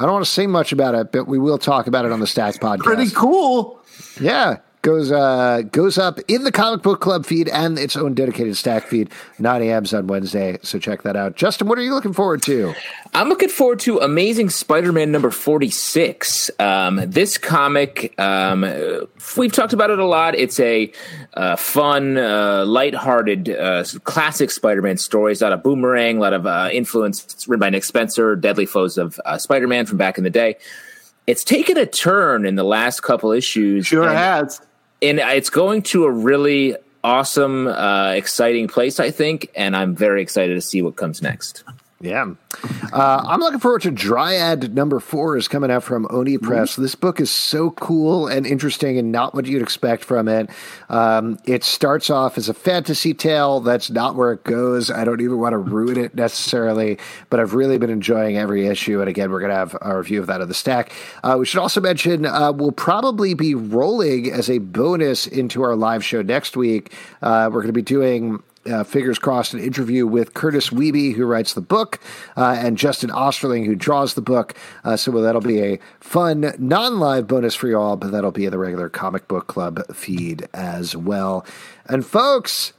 I don't want to say much about it, but we will talk about it on the Stack podcast. Pretty cool. Yeah, goes uh, goes up in the comic book club feed and its own dedicated stack feed. 9 a.m.s on Wednesday, so check that out. Justin, what are you looking forward to? I'm looking forward to Amazing Spider-Man number 46. Um, this comic, um, we've talked about it a lot. It's a uh, fun, uh, lighthearted, uh, classic Spider-Man story. It's a lot of boomerang, a lot of uh, influence. It's written by Nick Spencer, Deadly Foes of uh, Spider-Man from back in the day. It's taken a turn in the last couple issues. Sure and- has. And it's going to a really awesome, uh, exciting place, I think, and I'm very excited to see what comes next. Yeah. Uh, I'm looking forward to Dryad number four is coming out from Oni Press. This book is so cool and interesting and not what you'd expect from it. Um, it starts off as a fantasy tale. That's not where it goes. I don't even want to ruin it necessarily, but I've really been enjoying every issue. And again, we're going to have a review of that of the stack. Uh, we should also mention uh, we'll probably be rolling as a bonus into our live show next week. Uh, we're going to be doing uh, fingers crossed, an interview with Kurtis Wiebe, who writes the book, uh, and Justin Osterling, who draws the book. Uh, so that'll be a fun, non live bonus for you all, but that'll be in the regular comic book club feed as well. And folks,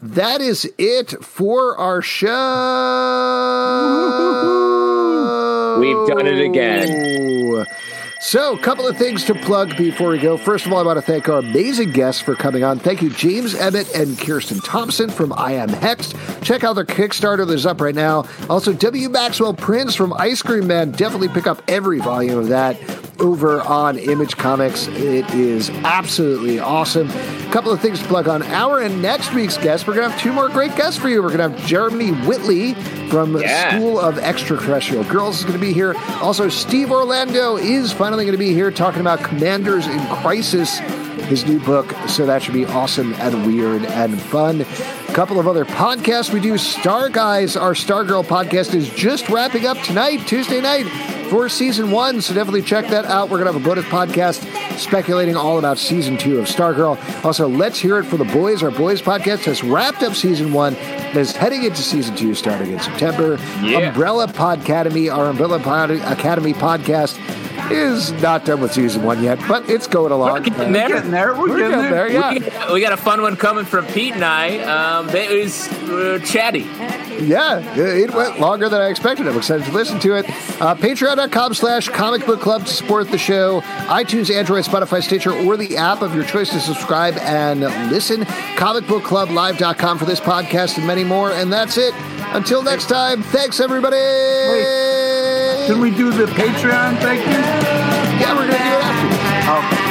that is it for our show. We've done it again. <laughs> So, a couple of things to plug before we go. First of all, I want to thank our amazing guests for coming on. Thank you, James Emmett and Kirsten Thompson from I Am Hexed. Check out their Kickstarter that's up right now. Also, W. Maxwell Prince from Ice Cream Man. Definitely pick up every volume of that over on Image Comics. It is absolutely awesome. A couple of things to plug on our and next week's guests. We're going to have two more great guests for you. We're going to have Jeremy Whitley from Yeah. School of Extraterrestrial Girls is going to be here. Also, Steve Orlando is finally going to be here talking about Commanders in Crisis, his new book. So that should be awesome and weird and fun. A couple of other podcasts we do. Star Guys, our Stargirl podcast, is just wrapping up tonight, Tuesday night, for season one. So definitely check that out. We're going to have a bonus podcast speculating all about season two of Stargirl. Also, Let's Hear It for the Boys. Our Boys podcast has wrapped up season one and is heading into season two starting in September. Yeah. Umbrella Podcademy, our Umbrella Pod Academy podcast, is not done with season one yet, but it's going along. We're getting there. Getting there. We're, We're getting, getting there. there, yeah. We got- We got a fun one coming from Pete and I. Um, that was uh, chatty. Yeah, it went longer than I expected. I'm excited to listen to it. Uh, Patreon.com slash comic book club to support the show. iTunes, Android, Spotify, Stitcher, or the app of your choice to subscribe and listen. Comicbookclublive.com for this podcast and many more. And that's it. Until next time, thanks everybody. Can we do the Patreon? Thank you. Yeah, we're going to do it after. Okay.